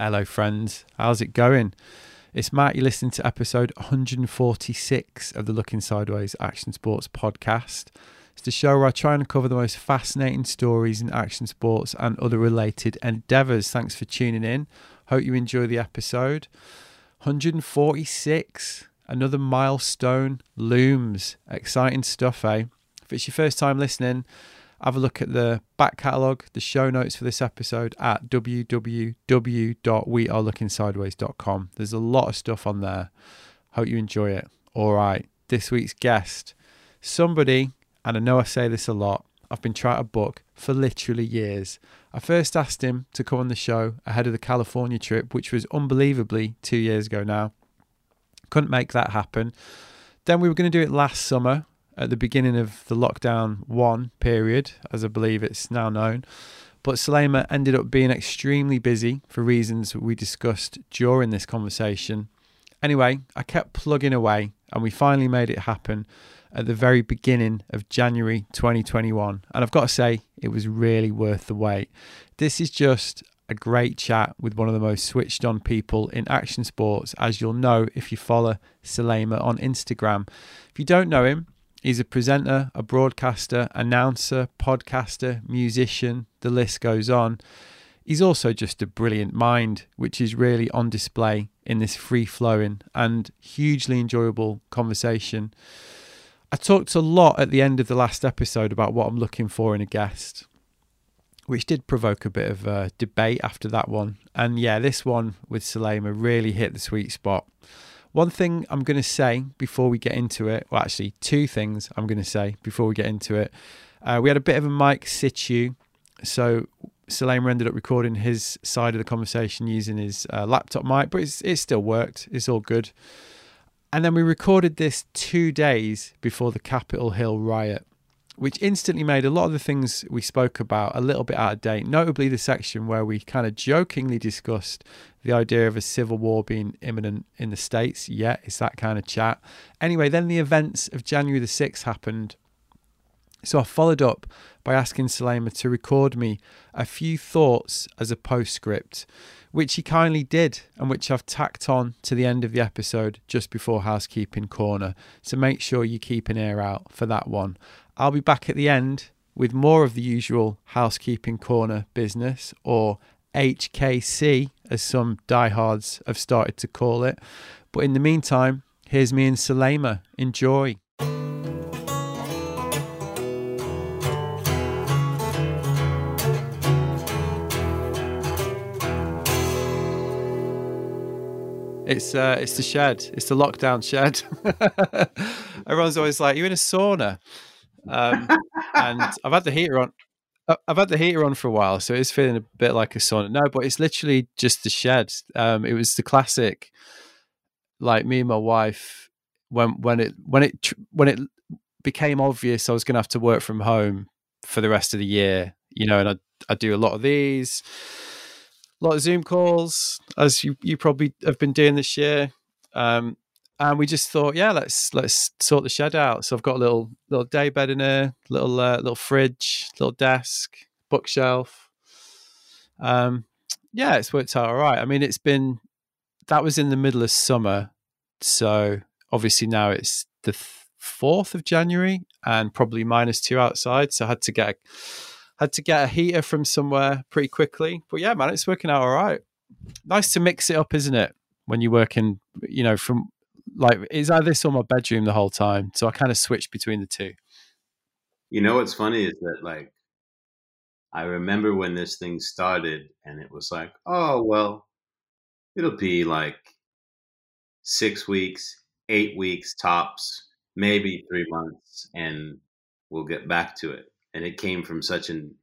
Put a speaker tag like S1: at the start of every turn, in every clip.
S1: Hello, friends. How's it going? It's Matt. You're listening to episode 146 of the Looking Sideways Action Sports podcast. It's the show where I try and cover the most fascinating stories in action sports and other related endeavours. Thanks for tuning in. Hope you enjoy the episode. 146. Another milestone looms. Exciting stuff, eh? If it's your first time listening, have a look at the back catalogue, the show notes for this episode at www.wearelookingsideways.com. There's a lot of stuff on there. Hope you enjoy it. All right, this week's guest, somebody, and I know I say this a lot, I've been trying to book for literally years. I first asked him to come on the show ahead of the California trip, which was unbelievably two years ago now. Couldn't make that happen. Then we were going to do it last summer at the beginning of the lockdown one period, as I believe it's now known. But Selema ended up being extremely busy for reasons we discussed during this conversation. Anyway, I kept plugging away and we finally made it happen at the very beginning of January 2021. And I've got to say, it was really worth the wait. This is just a great chat with one of the most switched on people in action sports, as you'll know if you follow Selema on Instagram. If you don't know him, He's a presenter, a broadcaster, announcer, podcaster, musician, the list goes on. He's also just a brilliant mind, which is really on display in this free flowing and hugely enjoyable conversation. I talked a lot at the end of the last episode about what I'm looking for in a guest, which did provoke a bit of a debate after that one. And yeah, this one with Selema really hit the sweet spot. One thing I'm going to say before we get into it, well, actually, two things I'm going to say before we get into it. Uh, we had a bit of a mic situ, so Selema ended up recording his side of the conversation using his uh, laptop mic, but it still worked. It's all good. And then we recorded this two days before the Capitol Hill riot, which instantly made a lot of the things we spoke about a little bit out of date, notably the section where we kind of jokingly discussed the idea of a civil war being imminent in the States. Yeah, it's that kind of chat. Anyway, then the events of January the 6th happened. So I followed up by asking Selema to record me a few thoughts as a postscript, which he kindly did and which I've tacked on to the end of the episode just before Housekeeping Corner. So make sure you keep an ear out for that one. I'll be back at the end with more of the usual Housekeeping Corner business or HKC, as some diehards have started to call it. But in the meantime, here's me and Selema. Enjoy. It's uh, it's the shed. It's the lockdown shed. Everyone's always like, "You're in a sauna," um, and I've had the heater on. I've had the heater on for a while, so it's feeling a bit like a sauna. No, but it's literally just the shed. Um, it was the classic, like me and my wife when when it when it when it became obvious I was going to have to work from home for the rest of the year. You know, and I I do a lot of these, a lot of Zoom calls, as you you probably have been doing this year. Um, and we just thought, yeah, let's let's sort the shed out. So I've got a little little day bed in here, little uh, little fridge, little desk, bookshelf. Um, yeah, it's worked out all right. I mean, it's been that was in the middle of summer, so obviously now it's the fourth of January and probably minus two outside. So I had to get had to get a heater from somewhere pretty quickly. But yeah, man, it's working out all right. Nice to mix it up, isn't it? When you're working, you know, from like it's either this or my bedroom the whole time. So I kind of switched between the two.
S2: You know what's funny is that like I remember when this thing started and it was like, oh well, it'll be like six weeks, eight weeks tops, maybe three months, and we'll get back to it. And it came from such an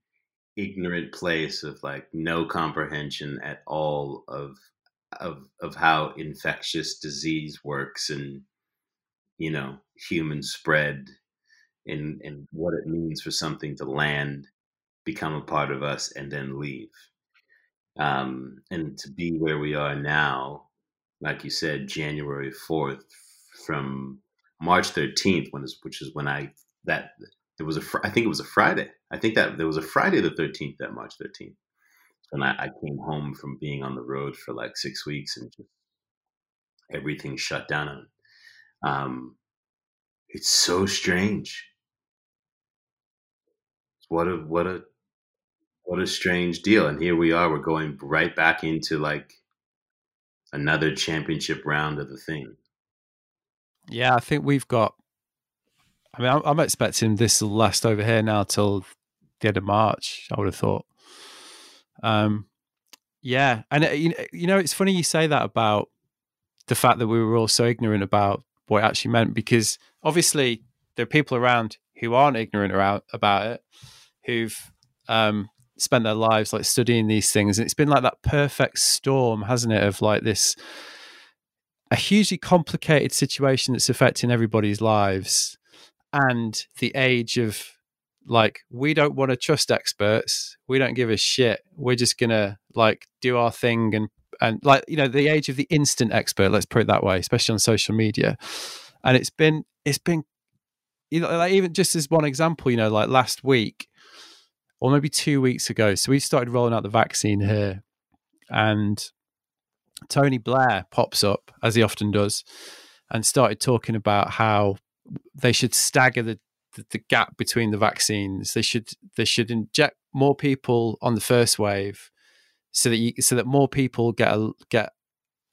S2: ignorant place of like no comprehension at all of of of how infectious disease works and you know human spread and and what it means for something to land become a part of us and then leave. Um and to be where we are now like you said january 4th from march 13th when is which is when i that there was a i think it was a friday. I think that there was a friday the 13th that march 13th and I, I came home from being on the road for like six weeks and just everything shut down. Um, it's so strange. What a what a what a strange deal. And here we are. We're going right back into like another championship round of the thing.
S1: Yeah, I think we've got. I mean, I'm, I'm expecting this will last over here now till the end of March. I would have thought. Um, yeah, and uh, you you know, it's funny you say that about the fact that we were all so ignorant about what it actually meant because obviously there are people around who aren't ignorant about it, who've um, spent their lives like studying these things, and it's been like that perfect storm, hasn't it, of like this a hugely complicated situation that's affecting everybody's lives and the age of like we don't want to trust experts. We don't give a shit. We're just gonna like do our thing and and like you know the age of the instant expert let's put it that way especially on social media. And it's been it's been you know like even just as one example you know like last week or maybe two weeks ago so we started rolling out the vaccine here and tony blair pops up as he often does and started talking about how they should stagger the the, the gap between the vaccines. They should they should inject more people on the first wave, so that you, so that more people get a get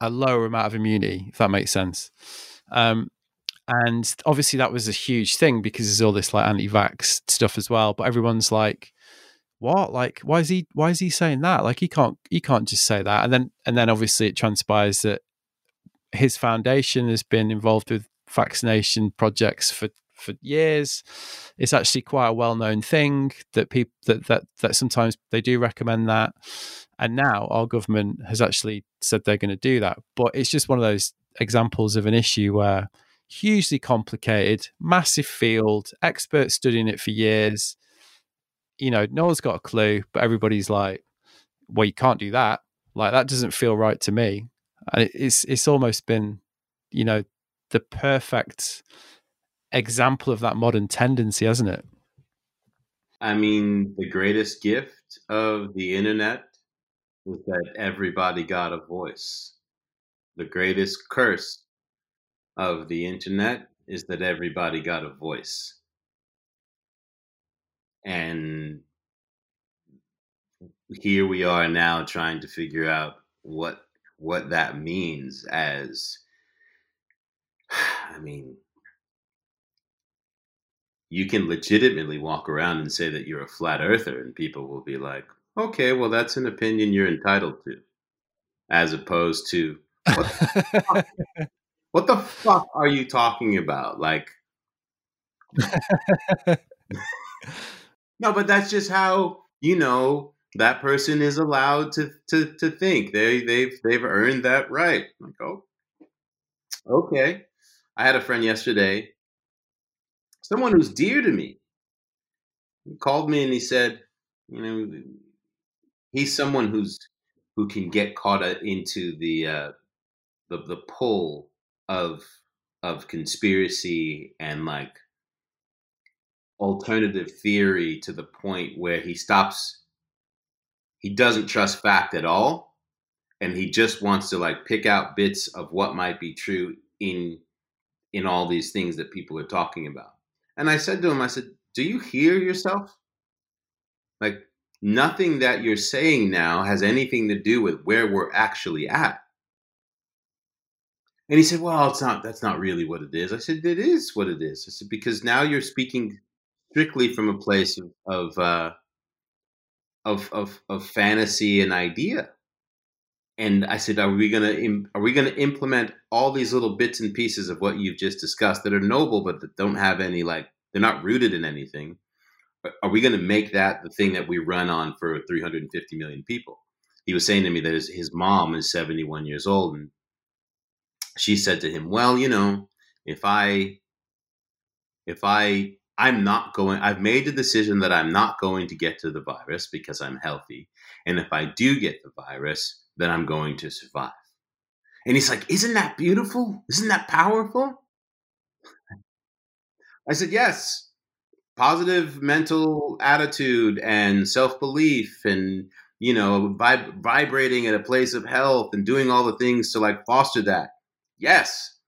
S1: a lower amount of immunity. If that makes sense. Um, and obviously that was a huge thing because there's all this like anti-vax stuff as well. But everyone's like, "What? Like, why is he? Why is he saying that? Like, he can't. He can't just say that." And then and then obviously it transpires that his foundation has been involved with vaccination projects for for years. It's actually quite a well known thing that people that, that that sometimes they do recommend that. And now our government has actually said they're going to do that. But it's just one of those examples of an issue where hugely complicated, massive field, experts studying it for years. You know, no one's got a clue, but everybody's like, well, you can't do that. Like that doesn't feel right to me. And it's it's almost been, you know, the perfect example of that modern tendency, hasn't it?
S2: I mean, the greatest gift of the internet was that everybody got a voice. The greatest curse of the internet is that everybody got a voice. And here we are now trying to figure out what what that means as I mean, you can legitimately walk around and say that you're a flat earther and people will be like, okay, well, that's an opinion you're entitled to. As opposed to, what the, fuck, what the fuck are you talking about? Like, no, but that's just how, you know, that person is allowed to, to, to think. They, they've, they've earned that right. Like, oh, okay. I had a friend yesterday someone who's dear to me. He called me and he said, you know, he's someone who's who can get caught into the uh, the the pull of of conspiracy and like alternative theory to the point where he stops he doesn't trust fact at all and he just wants to like pick out bits of what might be true in in all these things that people are talking about and I said to him, I said, Do you hear yourself? Like, nothing that you're saying now has anything to do with where we're actually at. And he said, Well, it's not, that's not really what it is. I said, It is what it is. I said, Because now you're speaking strictly from a place of, of, uh, of, of, of fantasy and idea and I said, "Are we gonna are we gonna implement all these little bits and pieces of what you've just discussed that are noble but that don't have any like they're not rooted in anything? Are we gonna make that the thing that we run on for 350 million people?" He was saying to me that his, his mom is 71 years old, and she said to him, "Well, you know, if I if I I'm not going, I've made the decision that I'm not going to get to the virus because I'm healthy. And if I do get the virus, that I'm going to survive. And he's like, Isn't that beautiful? Isn't that powerful? I said, Yes. Positive mental attitude and self belief and you know, vib- vibrating at a place of health and doing all the things to like foster that. Yes.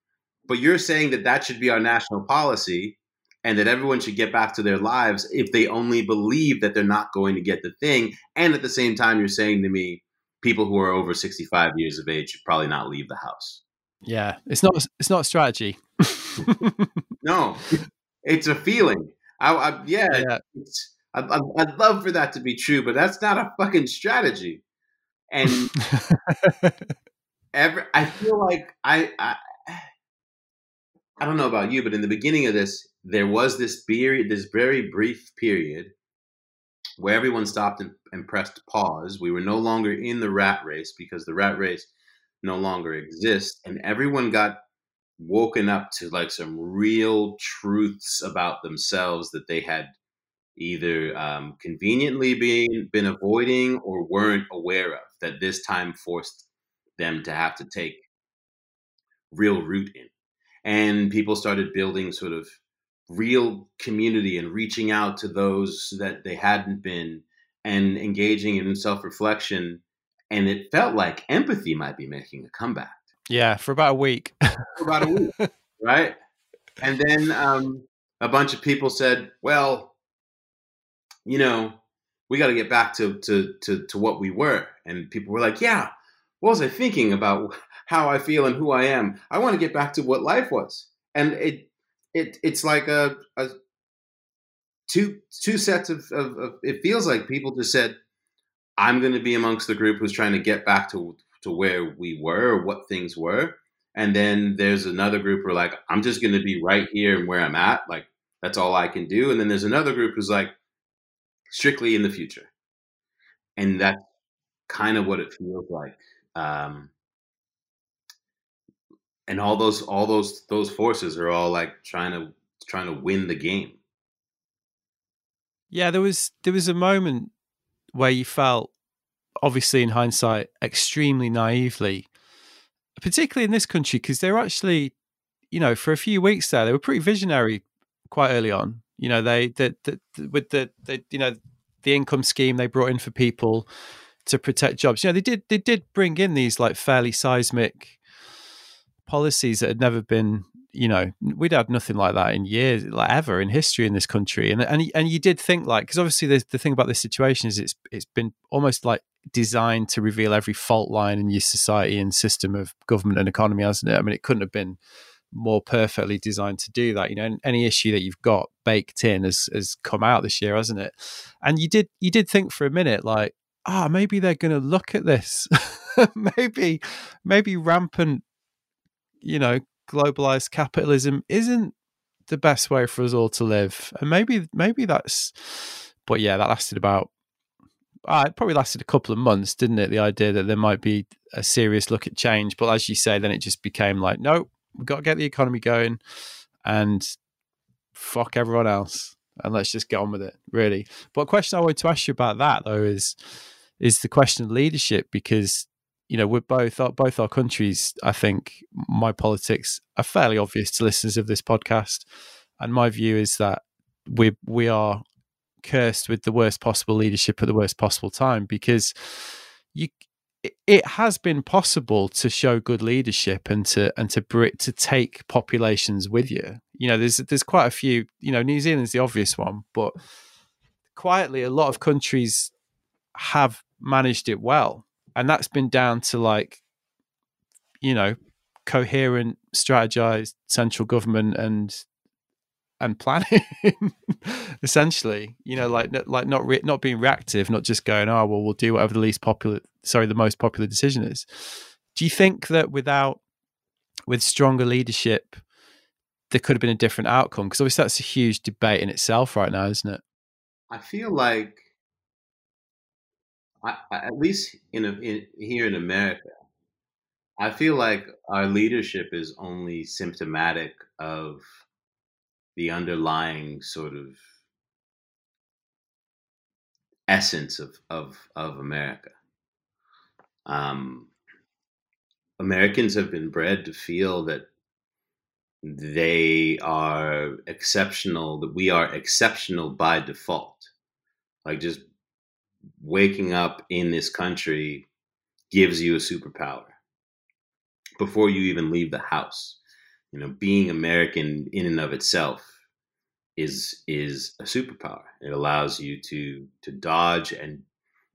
S2: But you're saying that that should be our national policy and that everyone should get back to their lives if they only believe that they're not going to get the thing. And at the same time, you're saying to me, people who are over 65 years of age should probably not leave the house.
S1: Yeah, it's not it's not a strategy.
S2: no, it's a feeling. I, I yeah, yeah. I'd, I'd love for that to be true, but that's not a fucking strategy. And ever, I feel like I, I, I don't know about you, but in the beginning of this, there was this period, this very brief period where everyone stopped and, and pressed pause. We were no longer in the rat race because the rat race no longer exists, and everyone got woken up to like some real truths about themselves that they had either um, conveniently been been avoiding or weren't aware of that this time forced them to have to take real root in and people started building sort of real community and reaching out to those that they hadn't been and engaging in self-reflection. And it felt like empathy might be making a comeback.
S1: Yeah for about a week.
S2: For about a week right? And then um, a bunch of people said well you know we got to get back to, to to to what we were. And people were like yeah what was i thinking about? How i feel and who i am? I want to get back to what life was. And it it it's like a, a two two sets of, of, of, it feels like people just said i'm going to be amongst the group who's trying to get back to to where we were or what things were. And then there's another group who are like i'm just going to be right here and where i'm at like that's all i can do. And then there's another group who's like strictly in the future. And that's kind of what it feels like um, and all those all those those forces are all like trying to trying to win the game.
S1: Yeah, there was there was a moment where you felt, obviously in hindsight, extremely naively, particularly in this country, because they were actually, you know, for a few weeks there, they were pretty visionary quite early on. You know, they that the, with the, the you know the income scheme they brought in for people to protect jobs. You know, they did they did bring in these like fairly seismic policies that had never been you know we'd had nothing like that in years like ever in history in this country. And and, and you did think like because obviously the, the thing about this situation is it's it's been almost like designed to reveal every fault line in your society and system of government and economy hasn't it? I mean it couldn't have been more perfectly designed to do that you know any issue that you've got baked in has has come out this year hasn't it? And you did you did think for a minute like ah oh, maybe they're going to look at this. Maybe maybe rampant you know, globalized capitalism isn't the best way for us all to live. And maybe maybe that's but yeah, that lasted about uh, it probably lasted a couple of months, didn't it? The idea that there might be a serious look at change. But as you say, then it just became like, no, we've got to get the economy going and fuck everyone else. And let's just get on with it, really. But a question I wanted to ask you about that though is is the question of leadership because you know, we're both both our countries. I think my politics are fairly obvious to listeners of this podcast, and my view is that we we are cursed with the worst possible leadership at the worst possible time because you it has been possible to show good leadership and to and to to take populations with you. You know, there's there's quite a few. You know, New Zealand's the obvious one, but quietly, a lot of countries have managed it well and that's been down to like you know coherent strategized central government and and planning essentially. You know like like not re- not being reactive not just going oh well we'll do whatever the least popular sorry the most popular decision is. Do you think that without with stronger leadership there could have been a different outcome? Because obviously that's a huge debate in itself right now isn't it?
S2: I feel like I, at least in, a, in here in America, I feel like our leadership is only symptomatic of the underlying sort of essence of of of America. Um, Americans have been bred to feel that they are exceptional, that we are exceptional by default. Like just waking up in this country gives you a superpower before you even leave the house. You know, being American in and of itself is is a superpower. It allows you to to dodge and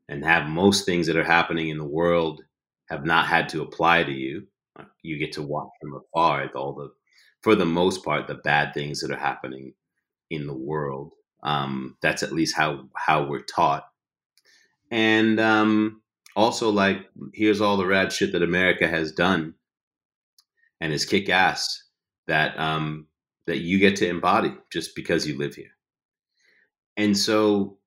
S2: and have most things that are happening in the world have not had to apply to you. You get to watch from afar all the, for the most part, the bad things that are happening in the world. Um, that's at least how how we're taught. And um, also, like, here's all the rad shit that America has done and is kick ass that um, that you get to embody just because you live here. And so,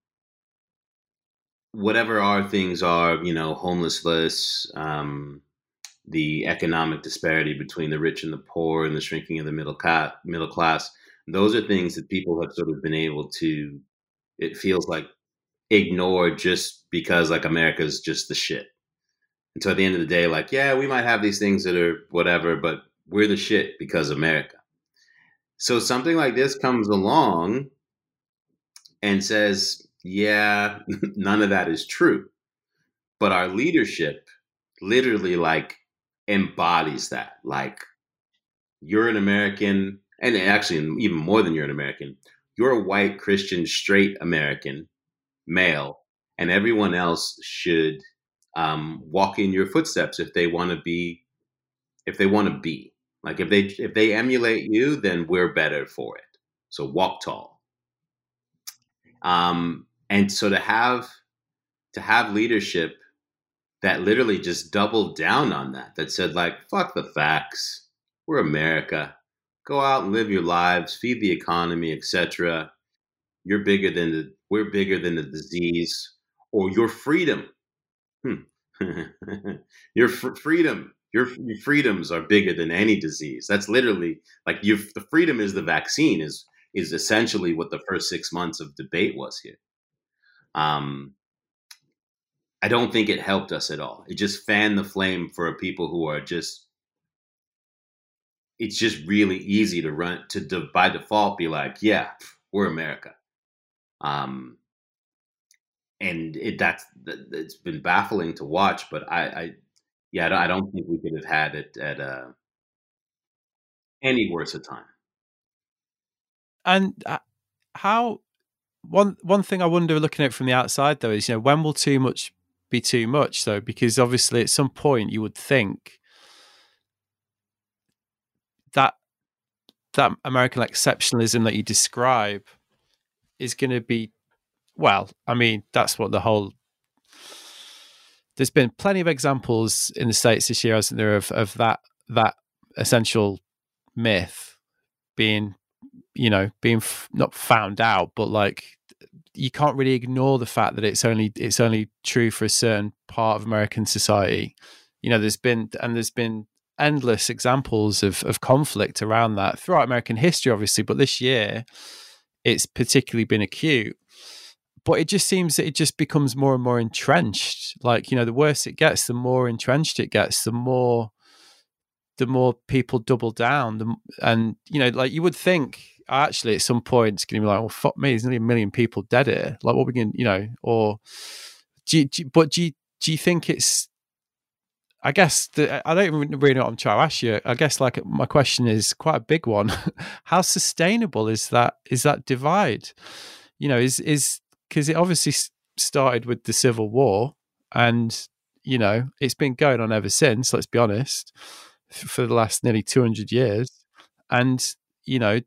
S2: whatever our things are, you know, homelessness, um, the economic disparity between the rich and the poor, and the shrinking of the middle class, middle class, those are things that people have sort of been able to. It feels like ignore just because like America's just the shit. And so at the end of the day, like, yeah, we might have these things that are whatever, but we're the shit because America. So something like this comes along and says, yeah, none of that is true. But our leadership literally like embodies that. Like you're an American, and actually even more than you're an American, you're a white Christian straight American male, and everyone else should um, walk in your footsteps if they want to be if they want to be like if they if they emulate you, then we're better for it. So walk tall. Um, and so to have to have leadership that literally just doubled down on that, that said like, fuck the facts. We're America. Go out and live your lives, feed the economy, etc. You're bigger than the we're bigger than the disease or your freedom. Hmm. your fr- freedom your, your freedoms are bigger than any disease. That's literally like you. The freedom is the vaccine. Is is essentially what the first six months of debate was here. Um, I don't think it helped us at all. It just fanned the flame for people who are just. It's just really easy to run to by default be like, yeah, we're America. Um, and it that's it's been baffling to watch, but I, I yeah, I don't, I don't think we could have had it at uh, any worse a time.
S1: And uh, how one one thing I wonder, looking at from the outside, though, is you know when will too much be too much? Though, because obviously at some point you would think that that American exceptionalism that you describe is going to be well. I mean, that's what the whole there's been plenty of examples in the states this year, hasn't there, of of that that essential myth being, you know, being f- not found out, but like you can't really ignore the fact that it's only it's only true for a certain part of American society. You know, there's been and there's been endless examples of of conflict around that throughout American history, obviously, but this year it's particularly been acute but it just seems that it just becomes more and more entrenched. Like you know, the worse it gets, the more entrenched it gets, the more the more people double down. The, and you know, like you would think, actually, at some point, it's going to be like, "Well, fuck me, there's nearly a million people dead here." Like, what we can, you know, or do you, do you, but do you, do you think it's I guess the, I don't even really know what I'm trying to ask you. I guess like my question is quite a big one. How sustainable is that? Is that divide? You know, is is because it obviously started with the Civil War, and you know it's been going on ever since. Let's be honest, for the last nearly two hundred years, and you know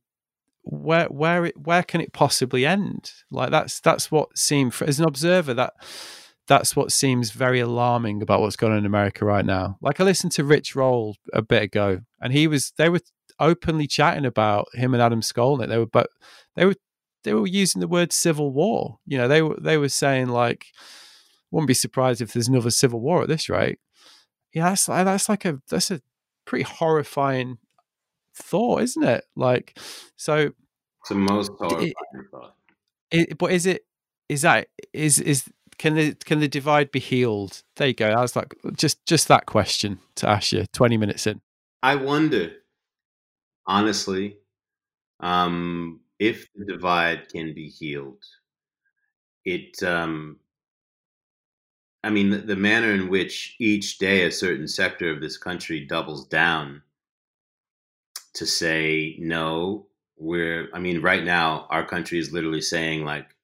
S1: where where it, where can it possibly end? Like that's that's what seemed as an observer that that's what seems very alarming about what's going on in America right now. Like I listened to Rich Roll a bit ago, and he was they were openly chatting about him and Adam Skolnick. They were but they were they were using the word civil war. You know, they were they were saying like, wouldn't be surprised if there's another civil war at this rate. Yeah, that's that's like a that's a pretty horrifying thought, isn't it? Like, so
S2: it's the most horrifying it, thought.
S1: It, but is it is that is is can the can the divide be healed? There you go. I was like just just that question to ask you. Twenty minutes in,
S2: I wonder, honestly, um, if the divide can be healed, it um, I mean, the, the manner in which each day a certain sector of this country doubles down to say no, we're. I mean, right now our country is literally saying like,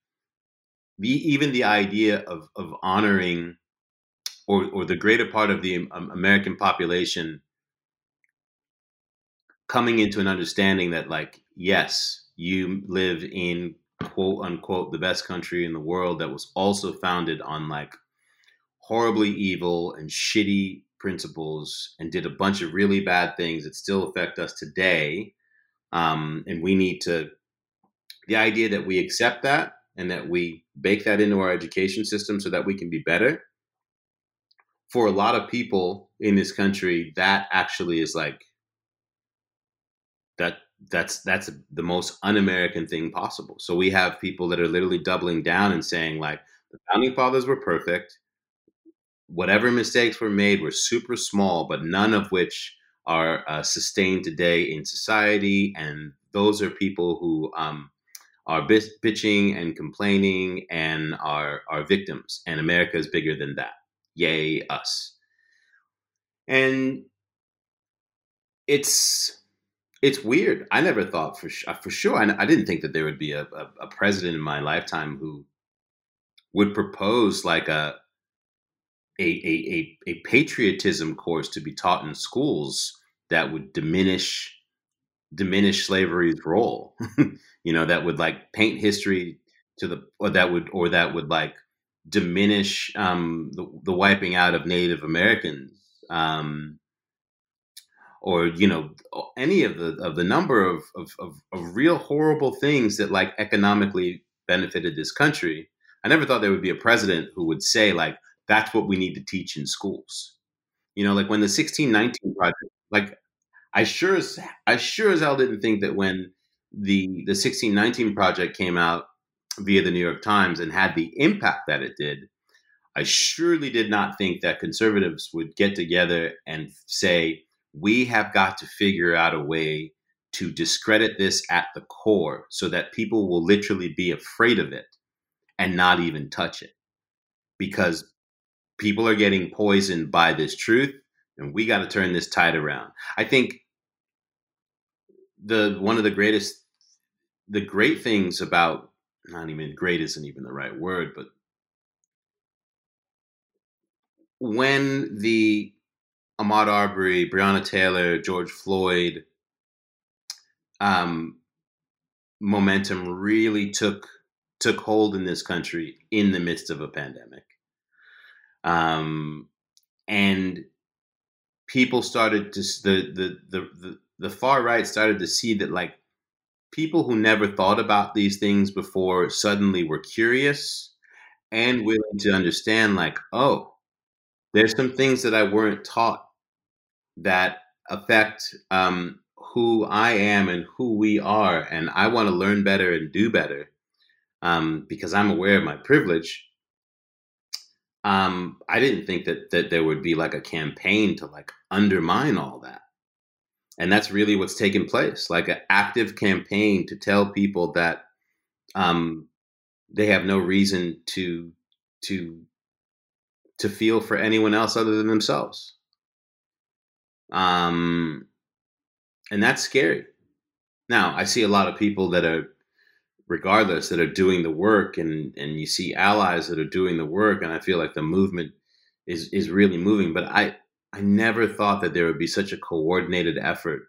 S2: the even the idea of of honoring, or or the greater part of the American population coming into an understanding that like, yes, you live in quote unquote the best country in the world that was also founded on like horribly evil and shitty principles and did a bunch of really bad things that still affect us today. Um, and we need to, the idea that we accept that and that we bake that into our education system so that we can be better. For a lot of people in this country, that actually is like, that that's that's the most un-American thing possible. So we have people that are literally doubling down and saying like the founding fathers were perfect whatever mistakes were made were super small, but none of which are uh, sustained today in society. And those are people who um, are bitching and complaining and are are victims. And America is bigger than that. Yay us! And it's it's weird. I never thought for for sure. I, I didn't think that there would be a, a, a president in my lifetime who would propose like a a, a, a, a patriotism course to be taught in schools that would diminish diminish slavery's role you know that would like paint history to the or that would or that would like diminish um, the, the wiping out of native americans um, or you know any of the of the number of, of, of, of real horrible things that like economically benefited this country i never thought there would be a president who would say like that's what we need to teach in schools. You know, like when the 1619 project, like I sure as I sure as hell didn't think that when the the 1619 project came out via the New York Times and had the impact that it did, I surely did not think that conservatives would get together and say, we have got to figure out a way to discredit this at the core so that people will literally be afraid of it and not even touch it. Because people are getting poisoned by this truth and we got to turn this tide around i think the one of the greatest the great things about not even great isn't even the right word but when the Ahmaud Arbery, Breonna Taylor, George Floyd um, momentum really took took hold in this country in the midst of a pandemic. Um, and people started to the, the the the the far right started to see that like people who never thought about these things before suddenly were curious and willing to understand like oh there's some things that i weren't taught that affect um, who i am and who we are and i want to learn better and do better um, because i'm aware of my privilege um, I didn't think that that there would be like a campaign to like undermine all that. And that's really what's taken place, like an active campaign to tell people that um, they have no reason to to to feel for anyone else other than themselves. Um, and that's scary. Now, I see a lot of people that are regardless that are doing the work and and you see allies that are doing the work and I feel like the movement is is really moving but I I never thought that there would be such a coordinated effort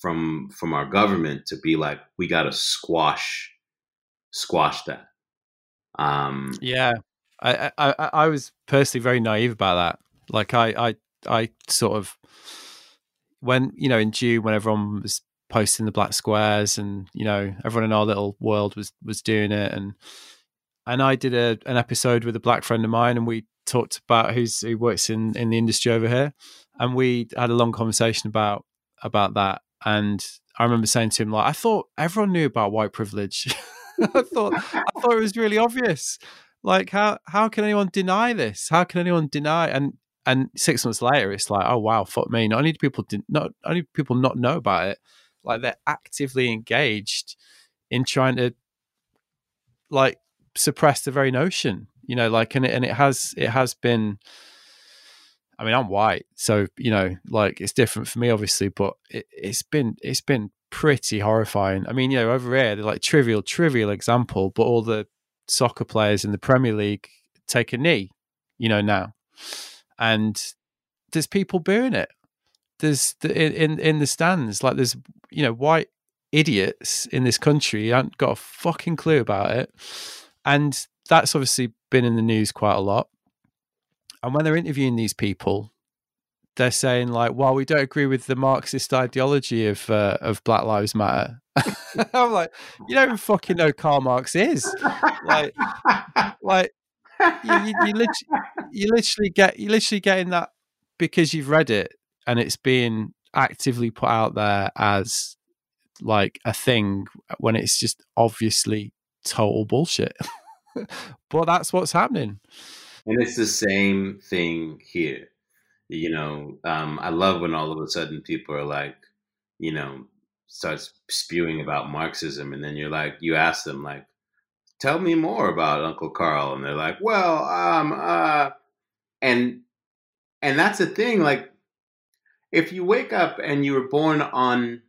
S2: from from our government to be like we got to squash squash that.
S1: Um yeah. I, I I was personally very naive about that. Like I I I sort of when you know in June when everyone was posting the black squares and you know everyone in our little world was was doing it and and I did a an episode with a black friend of mine and we talked about who's who works in in the industry over here and we had a long conversation about about that. And I remember saying to him like I thought everyone knew about white privilege. I thought I thought it was really obvious. Like how how can anyone deny this? How can anyone deny? And and six months later it's like oh wow fuck me. Not only do people not only people not know about it like they're actively engaged in trying to like suppress the very notion You know, like and it, and it has it has been. I mean, I'm white, so you know, like it's different for me, obviously, but it, it's been it's been pretty horrifying. I mean, you know, over here, they're like trivial, trivial example, but all the soccer players in the Premier League take a knee, you know, now, and there's people booing it. There's the, in in the stands, like there's you know white idiots in this country haven't got a fucking clue about it, and that's obviously been in the news quite a lot. And when they're interviewing these people, they're saying like, "Well, we don't agree with the Marxist ideology of uh, of Black Lives Matter." I'm like, you don't fucking know Karl Marx is. Like, like you, you, you, literally, you literally get you literally getting that because you've read it and it's being actively put out there as like a thing when it's just obviously total bullshit. but that's what's happening.
S2: And it's the same thing here. You know, um, I love when all of a sudden people are like, you know, starts spewing about Marxism, and then you're like, you ask them like, tell me more about Uncle Karl, and they're like, well, um, uh, and and that's the thing, like, if you wake up and you were born on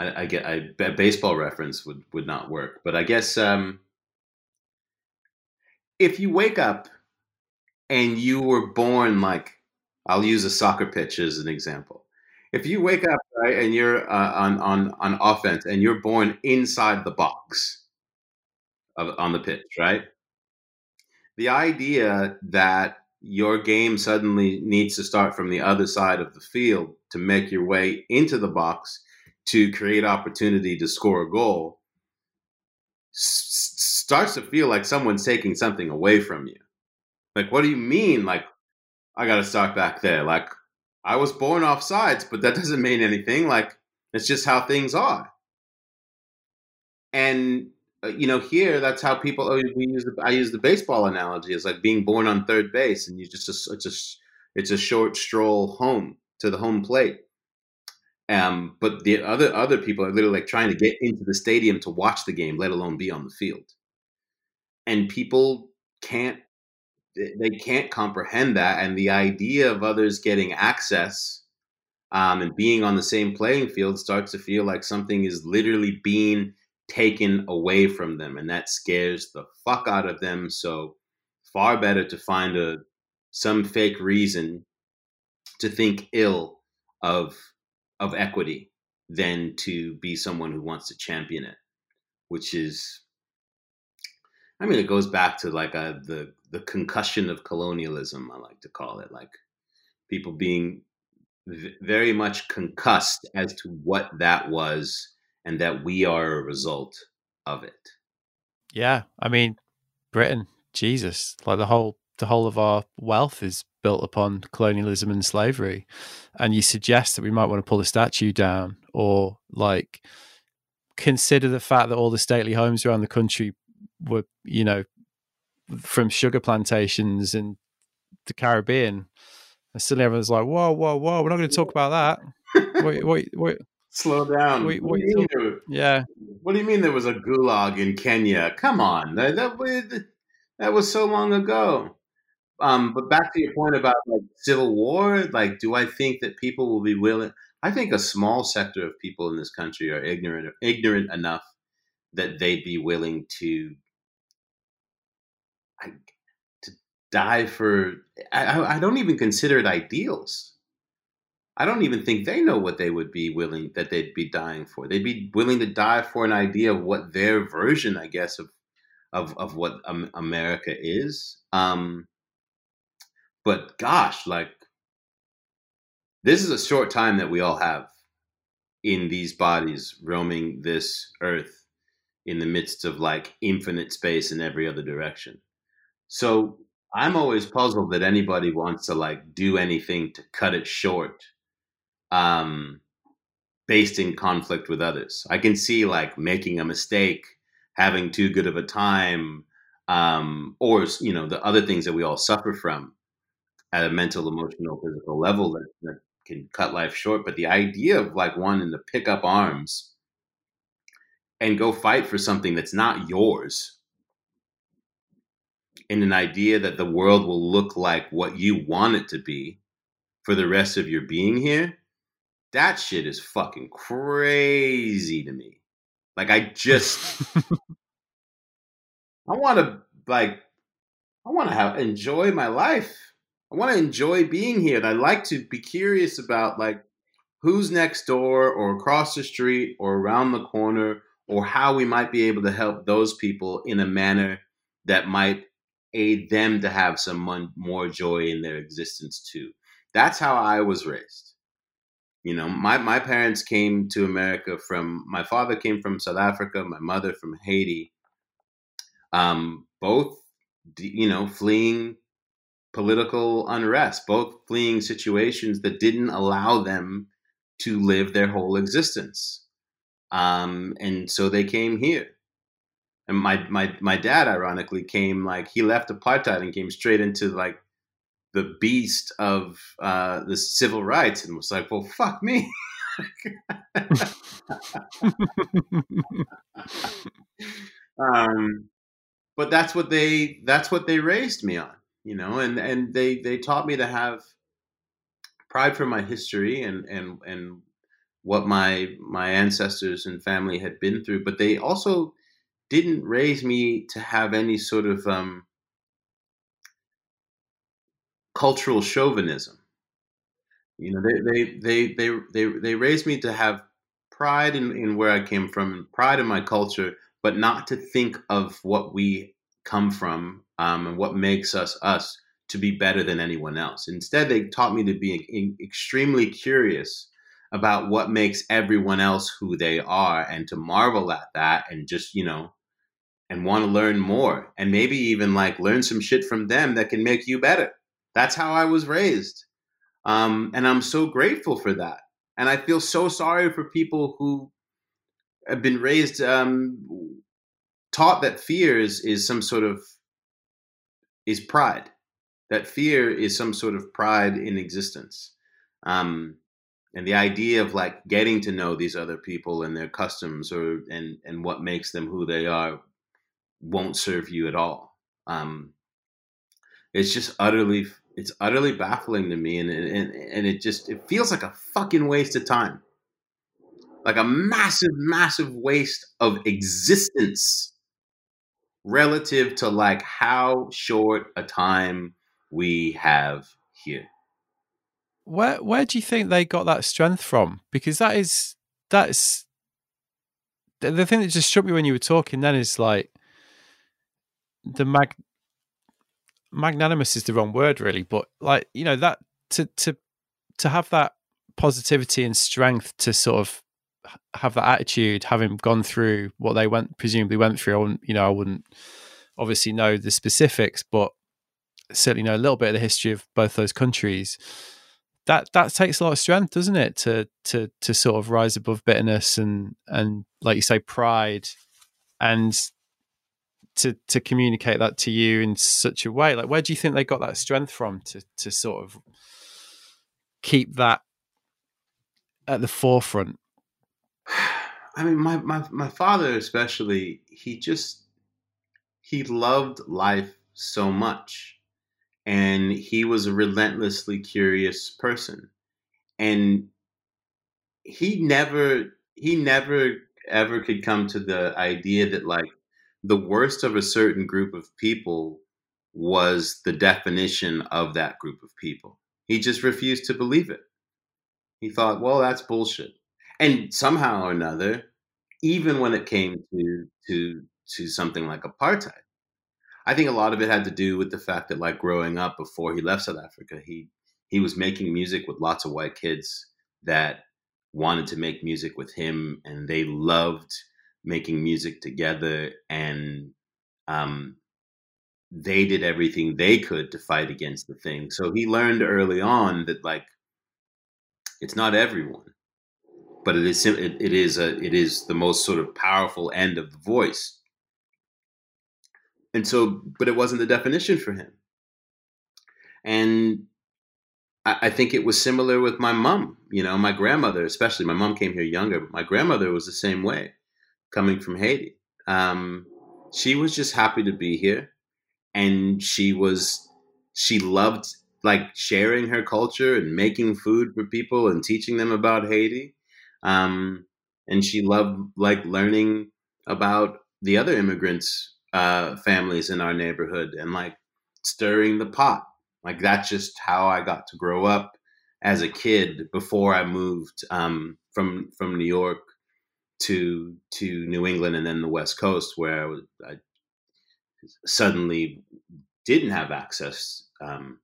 S2: I, I get a baseball reference would would not work, but I guess um, if you wake up and you were born like I'll use a soccer pitch as an example. If you wake up right and you're uh, on on on offense and you're born inside the box of, on the pitch, right? The idea that your game suddenly needs to start from the other side of the field to make your way into the box to create opportunity to score a goal s- starts to feel like someone's taking something away from you. Like, what do you mean? Like, I got to start back there. Like, I was born off sides, but that doesn't mean anything. Like, it's just how things are. And uh, you know, here that's how people. Oh, we use. The, I use the baseball analogy It's like being born on third base, and you just it's a it's a short stroll home to the home plate. Um, but the other other people are literally like trying to get into the stadium to watch the game, let alone be on the field. And people can't they can't comprehend that, and the idea of others getting access um, and being on the same playing field starts to feel like something is literally being taken away from them, and that scares the fuck out of them. So far better to find a some fake reason to think ill of of equity than to be someone who wants to champion it, which is, I mean, it goes back to like a, uh, the the concussion of colonialism. I like to call it like people being v- very much concussed as to what that was, and that we are a result of it.
S1: Yeah, I mean, Britain, Jesus, like the whole the whole of our wealth is built upon colonialism and slavery and you suggest that we might want to pull the statue down or like consider the fact that all the stately homes around the country were you know from sugar plantations in the caribbean. And suddenly everyone's like whoa whoa whoa we're not going to talk about that. Wait, wait, wait.
S2: slow down.
S1: Wait, what wait, talk- yeah.
S2: what do you mean there was a gulag in kenya? Come on. That, that, that was so long ago. Um, but back to your point about like civil war, like, do I think that people will be willing? I think a small sector of people in this country are ignorant ignorant enough that they'd be willing to I, to die for. I, I don't even consider it ideals. I don't even think they know what they would be willing that they'd be dying for. They'd be willing to die for an idea of what their version, I guess, of of of what America is. Um, but gosh, like this is a short time that we all have in these bodies roaming this earth in the midst of like infinite space in every other direction. So I'm always puzzled that anybody wants to like do anything to cut it short um based in conflict with others. I can see like making a mistake, having too good of a time um or you know the other things that we all suffer from at a mental, emotional, physical level that, that can cut life short. But the idea of like wanting to pick up arms and go fight for something that's not yours in an idea that the world will look like what you want it to be for the rest of your being here, that shit is fucking crazy to me. Like I just I want to like I want to have enjoy my life. I want to enjoy being here and I like to be curious about like who's next door or across the street or around the corner or how we might be able to help those people in a manner that might aid them to have some more joy in their existence too. That's how I was raised. You know, my, my parents came to America from, my father came from South Africa, my mother from Haiti, um, both, you know, fleeing political unrest, both fleeing situations that didn't allow them to live their whole existence. Um, and so they came here. And my, my, my dad, ironically, came like he left apartheid and came straight into like the beast of uh, the civil rights and was like, well, fuck me. um, but that's what they that's what they raised me on, you know, and and they they taught me to have pride for my history and and and what my my ancestors and family had been through, but they also didn't raise me to have any sort of um, cultural chauvinism. You know, they they they they they, they raised me to have pride in, in where I came from, and pride in my culture, but not to think of what we come from um, and what makes us us to be better than anyone else. Instead, they taught me to be extremely curious about what makes everyone else who they are and to marvel at that and just, you know, and want to learn more and maybe even like learn some shit from them that can make you better. That's how I was raised. Um, and I'm so grateful for that. And I feel so sorry for people who have been raised, um, taught that fear is, is some sort of, is pride. That fear is some sort of pride in existence. Um, and the idea of like getting to know these other people and their customs or and and what makes them who they are won't serve you at all. Um it's just utterly it's utterly baffling to me and and and it just it feels like a fucking waste of time. Like a massive massive waste of existence relative to like how short a time we have here
S1: where where do you think they got that strength from? Because that is that's the, the thing that just struck me when you were talking. Then is like the mag magnanimous is the wrong word really, but like you know that to to to have that positivity and strength to sort of have that attitude, having gone through what they went presumably went through. I wouldn't, you know, I wouldn't obviously know the specifics, but certainly know a little bit of the history of both those countries that that takes a lot of strength, doesn't it, to to to sort of rise above bitterness and and like you say, pride, and to to communicate that to you in such a way. Like, where do you think they got that strength from to to sort of keep that at the forefront?
S2: I mean, my my my father especially, he just he loved life so much and he was a relentlessly curious person. And he never he never ever could come to the idea that like the worst of a certain group of people was the definition of that group of people. He just refused to believe it. He thought well that's bullshit. And somehow or another even when it came to to to something like apartheid I think a lot of it had to do with the fact that like growing up before he left South Africa, he he was making music with lots of white kids that wanted to make music with him and they loved making music together and um, they did everything they could to fight against the thing. So he learned early on that like it's not everyone, but it is it, it is a it is the most sort of powerful end of the voice and so but it wasn't the definition for him and I, I think it was similar with my mom you know my grandmother especially my mom came here younger but my grandmother was the same way coming from haiti um, she was just happy to be here and she was she loved like sharing her culture and making food for people and teaching them about Haiti. Um, and she loved like learning about the other immigrants uh, families in our neighborhood and like stirring the pot. Like that's just how I got to grow up as a kid before I moved um, from from New York to to New England and then the West Coast, where I, was, I suddenly didn't have access um,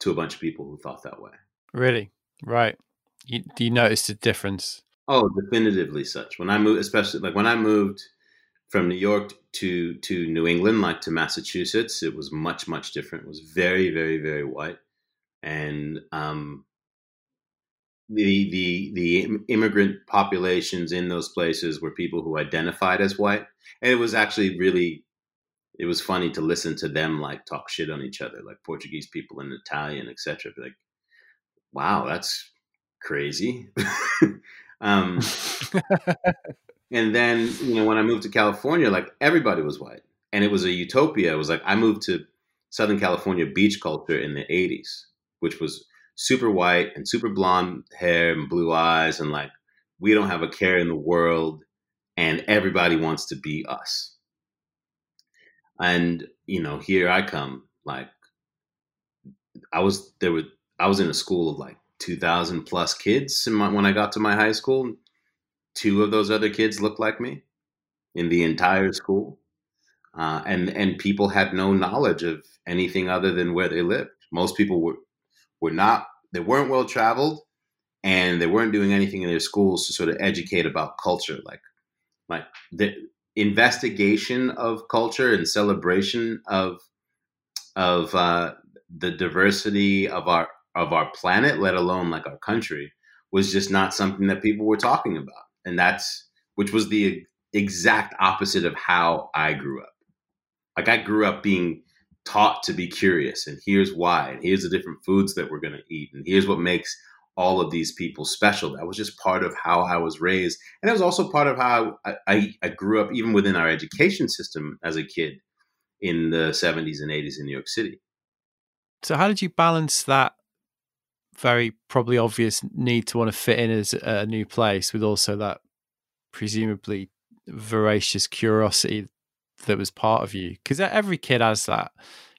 S2: to a bunch of people who thought that way.
S1: Really, right? You, do you notice the difference?
S2: Oh, definitively such. When I moved, especially like when I moved from New York to to New England, like to Massachusetts, it was much much different. It was very very very white, and um, the the the immigrant populations in those places were people who identified as white, and it was actually really it was funny to listen to them like talk shit on each other, like Portuguese people and Italian, etc. Like, wow, that's crazy. um, and then you know when I moved to California, like everybody was white, and it was a utopia. It was like I moved to Southern California beach culture in the '80s, which was super white and super blonde hair and blue eyes and like we don't have a care in the world and everybody wants to be us. And you know here i come like i was there were i was in a school of like 2000 plus kids my, when i got to my high school two of those other kids looked like me in the entire school uh, and and people had no knowledge of anything other than where they lived. Most people were were not they weren't well traveled and they weren't doing anything in their schools to sort of educate about culture like like the investigation of culture and celebration of of uh, the diversity of our of our planet let alone like our country was just not something that people were talking about and that's which was the exact opposite of how i grew up. Like i grew up being taught to be curious and here's why and here's the different foods that we're going to eat and here's what makes all of these people special. That was just part of how i was raised and it was also part of how I, I, I grew up even within our education system as a kid in the 70s and 80s in new york city.
S1: So how did you balance that very probably obvious need to want to fit in as a new place with also that presumably voracious curiosity that was part of you. Because every kid has that.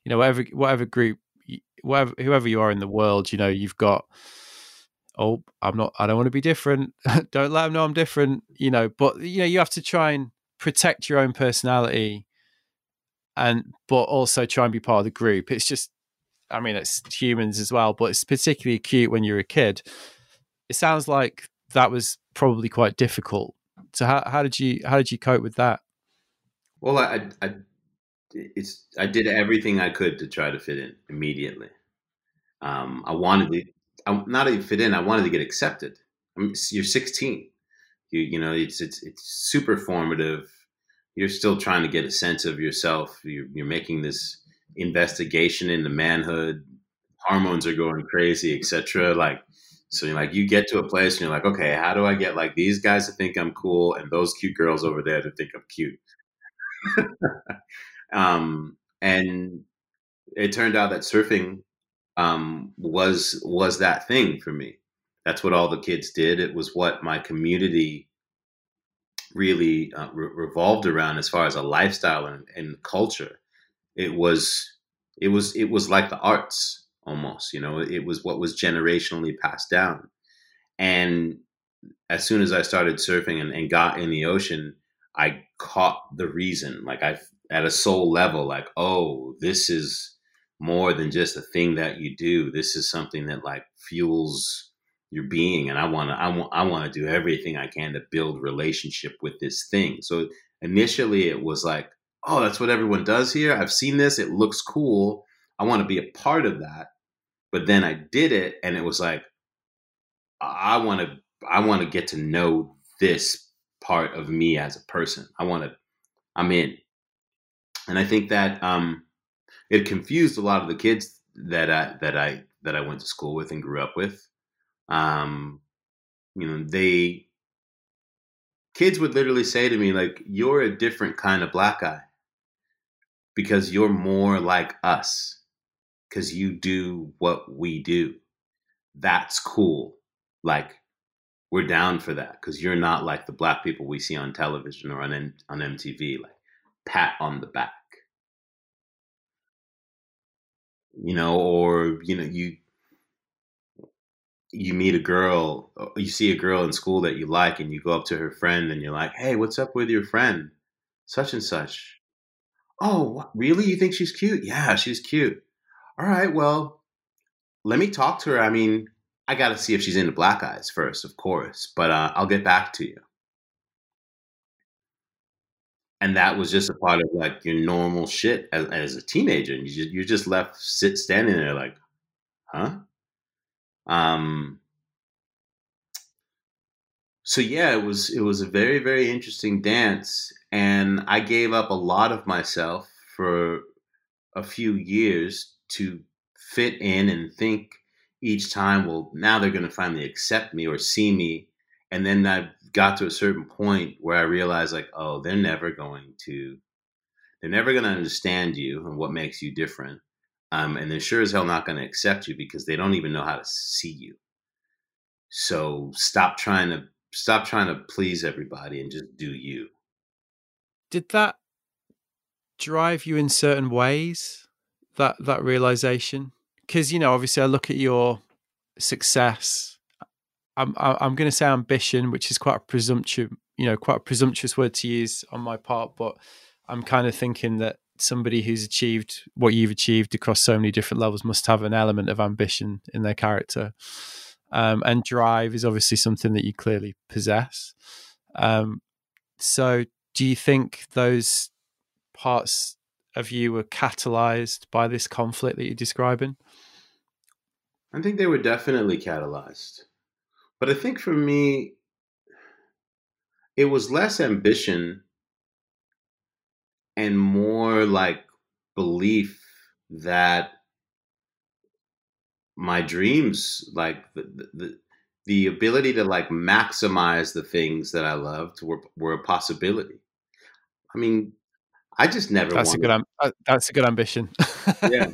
S1: You know whatever whatever group whatever whoever you are in the world you know you've got oh i'm not i don't want to be different. Don't let them know i'm different you know but you know you have to try and protect your own personality and but also try and be part of the group. It's just i mean it's humans as well but it's particularly acute when you're a kid it sounds like that was probably quite difficult so how, how did you how did you cope with that
S2: well, I, I, it's I did everything I could to try to fit in immediately. Um, I wanted to, I, not even fit in. I wanted to get accepted. I mean, you're 16. You, you know, it's it's it's super formative. You're still trying to get a sense of yourself. You're, you're making this investigation into manhood. Hormones are going crazy, etc. Like, so you're like, you get to a place and you're like, okay, how do I get like these guys to think I'm cool and those cute girls over there to think I'm cute? um, and it turned out that surfing um, was was that thing for me. That's what all the kids did. It was what my community really uh, re- revolved around as far as a lifestyle and, and culture. It was it was it was like the arts almost. You know, it was what was generationally passed down. And as soon as I started surfing and, and got in the ocean, I caught the reason. Like I, at a soul level, like, oh, this is more than just a thing that you do. This is something that like fuels your being, and I want to, I want, I want to do everything I can to build relationship with this thing. So initially, it was like, oh, that's what everyone does here. I've seen this. It looks cool. I want to be a part of that. But then I did it, and it was like, I want to, I want to get to know this part of me as a person. I want to, I'm in. And I think that um, it confused a lot of the kids that I, that I, that I went to school with and grew up with. Um, you know, they, kids would literally say to me, like, you're a different kind of black guy. Because you're more like us because you do what we do. That's cool. Like, we're down for that because you're not like the black people we see on television or on, M- on MTV, like pat on the back. You know, or, you know, you you meet a girl, you see a girl in school that you like, and you go up to her friend and you're like, "Hey, what's up with your friend, such and such?" Oh, really? You think she's cute? Yeah, she's cute. All right, well, let me talk to her. I mean, I got to see if she's into black eyes first, of course, but uh, I'll get back to you. And that was just a part of like your normal shit as, as a teenager, and you just, you're just left sit standing there like, huh? Um, so yeah, it was it was a very very interesting dance, and I gave up a lot of myself for a few years to fit in and think each time. Well, now they're going to finally accept me or see me, and then I got to a certain point where I realized like, oh, they're never going to, they're never going to understand you and what makes you different um, and they're sure as hell not going to accept you because they don't even know how to see you. So stop trying to stop trying to please everybody and just do you.
S1: Did that drive you in certain ways? That that realization, because you know, obviously, I look at your success. I'm I'm going to say ambition, which is quite a presumptuous, you know, quite a presumptuous word to use on my part, but I'm kind of thinking that somebody who's achieved what you've achieved across so many different levels must have an element of ambition in their character. Um, and drive is obviously something that you clearly possess. Um, so, do you think those parts of you were catalyzed by this conflict that you're describing?
S2: I think they were definitely catalyzed. But I think for me, it was less ambition and more like belief that my dreams like the, the the ability to like maximize the things that I loved were were a possibility. I mean, I just never.
S1: That's a good. Uh, that's a good ambition.
S2: yeah,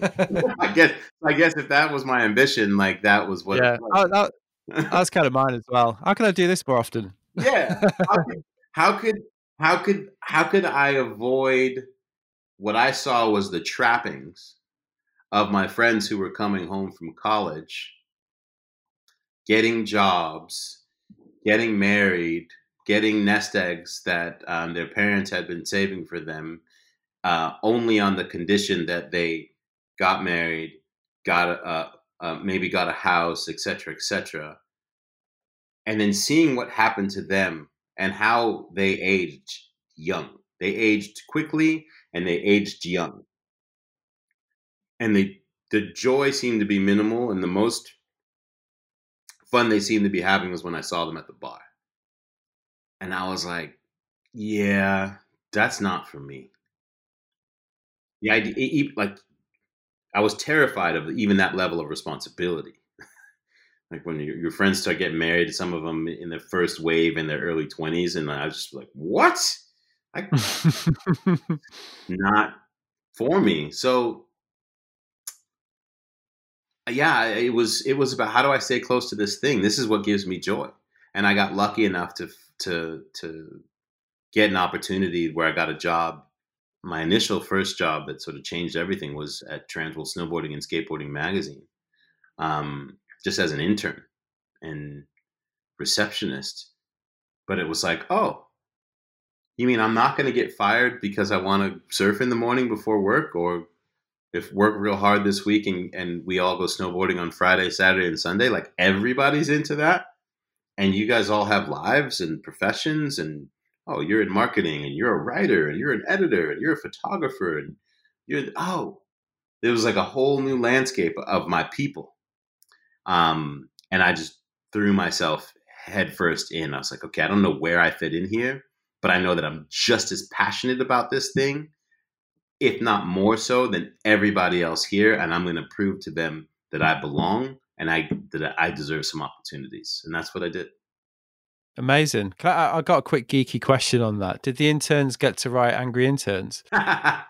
S2: I guess. I guess if that was my ambition, like that was what.
S1: Yeah, oh, that, that's kind of mine as well. How can I do this more often?
S2: yeah. How could, how could how could how could I avoid what I saw was the trappings of my friends who were coming home from college, getting jobs, getting married, getting nest eggs that um, their parents had been saving for them, uh, only on the condition that they got married, got a, maybe got a house, etc., etc., and then seeing what happened to them and how they aged young. They aged quickly and they aged young. And they, the joy seemed to be minimal, and the most fun they seemed to be having was when I saw them at the bar. And I was like, yeah, that's not for me. The idea, like, I was terrified of even that level of responsibility like when your, your friends start getting married, some of them in their first wave in their early 20s. And I was just like, what? I, not for me. So uh, yeah, it was, it was about how do I stay close to this thing? This is what gives me joy. And I got lucky enough to, to, to get an opportunity where I got a job. My initial first job that sort of changed everything was at Transworld Snowboarding and Skateboarding magazine. Um, just as an intern and receptionist. But it was like, oh, you mean I'm not going to get fired because I want to surf in the morning before work or if work real hard this week and, and we all go snowboarding on Friday, Saturday, and Sunday, like everybody's into that. And you guys all have lives and professions and oh, you're in marketing and you're a writer and you're an editor and you're a photographer and you're oh, it was like a whole new landscape of my people. Um, and I just threw myself headfirst in. I was like, okay, I don't know where I fit in here, but I know that I'm just as passionate about this thing, if not more so than everybody else here. And I'm going to prove to them that I belong and I that I deserve some opportunities. And that's what I did.
S1: Amazing. I, I got a quick geeky question on that. Did the interns get to write angry interns?
S2: the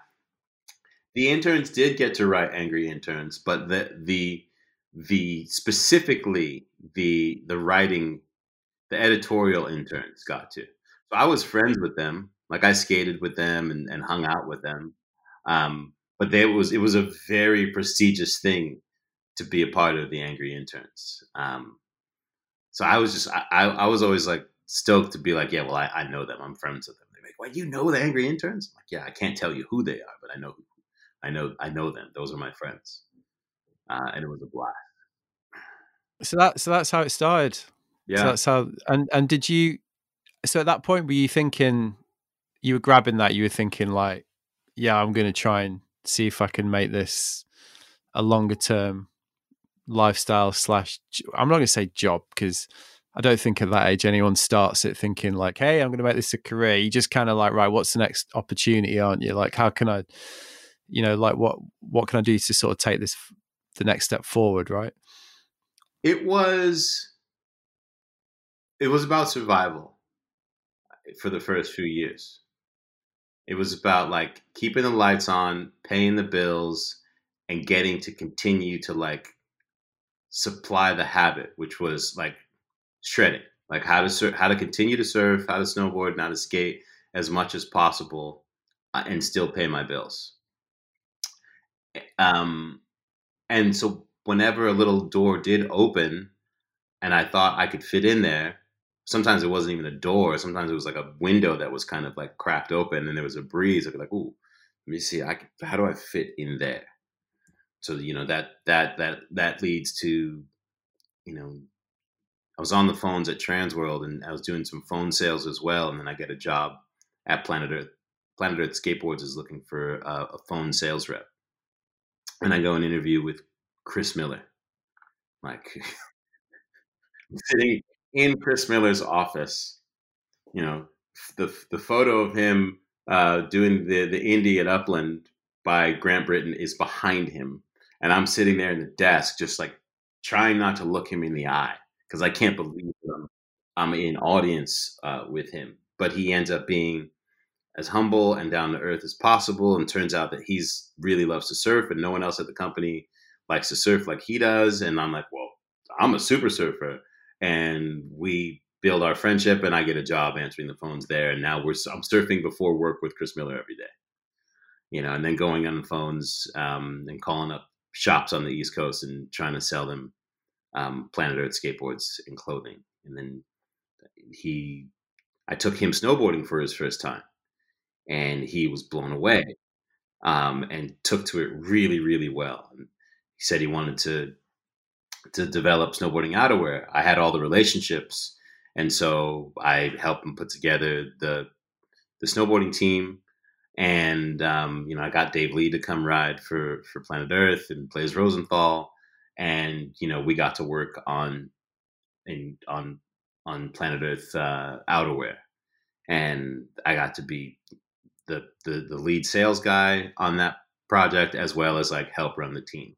S2: interns did get to write angry interns, but the the the specifically the the writing the editorial interns got to. So I was friends with them. Like I skated with them and, and hung out with them. Um, but there was it was a very prestigious thing to be a part of the angry interns. Um, so I was just I, I was always like stoked to be like, yeah, well I, I know them. I'm friends with them. They're like, well, you know the angry interns? I'm like, yeah, I can't tell you who they are, but I know who I know I know them. Those are my friends, uh, and it was a blast.
S1: So that so that's how it started.
S2: Yeah,
S1: so that's how. And and did you? So at that point, were you thinking you were grabbing that? You were thinking like, yeah, I'm going to try and see if I can make this a longer term lifestyle slash. I'm not going to say job because I don't think at that age anyone starts it thinking like, hey, I'm going to make this a career. You just kind of like, right, what's the next opportunity, aren't you? Like, how can I you know like what what can i do to sort of take this the next step forward right
S2: it was it was about survival eh, for the first few years it was about like keeping the lights on paying the bills and getting to continue to like supply the habit which was like shredding like how to sur- how to continue to surf how to snowboard and how to skate as much as possible uh, and still pay my bills um, and so whenever a little door did open and I thought I could fit in there, sometimes it wasn't even a door. Sometimes it was like a window that was kind of like cracked open and there was a breeze. I'd be like, ooh, let me see, I can, how do I fit in there? So, you know, that, that, that, that leads to, you know, I was on the phones at Transworld and I was doing some phone sales as well. And then I get a job at Planet Earth. Planet Earth Skateboards is looking for a, phone sales rep and I go and interview with Chris Miller, like sitting in Chris Miller's office. You know, the the photo of him uh, doing the the indie at Upland by Grant Brittain is behind him, and I'm sitting there in the desk, just like trying not to look him in the eye because I can't believe I'm, I'm in audience uh, with him. But he ends up being as humble and down to earth as possible. And turns out that he's really loves to surf, and no one else at the company likes to surf like he does. And I'm like, well, I'm a super surfer, and we build our friendship, and I get a job answering the phones there. And now we're I'm surfing before work with Chris Miller every day, you know, and then going on the phones um, and calling up shops on the East Coast and trying to sell them um, Planet Earth skateboards and clothing. And then he, I took him snowboarding for his first time and he was blown away um, and took to it really, really well. And he said he wanted to to develop snowboarding outerwear. I had all the relationships, and so I helped him put together the the snowboarding team. And um, you know, I got Dave Lee to come ride for for Planet Earth and Blaise Rosenthal, and you know, we got to work on in on on Planet Earth uh, outerwear, and I got to be the, the the lead sales guy on that project as well as like help run the team.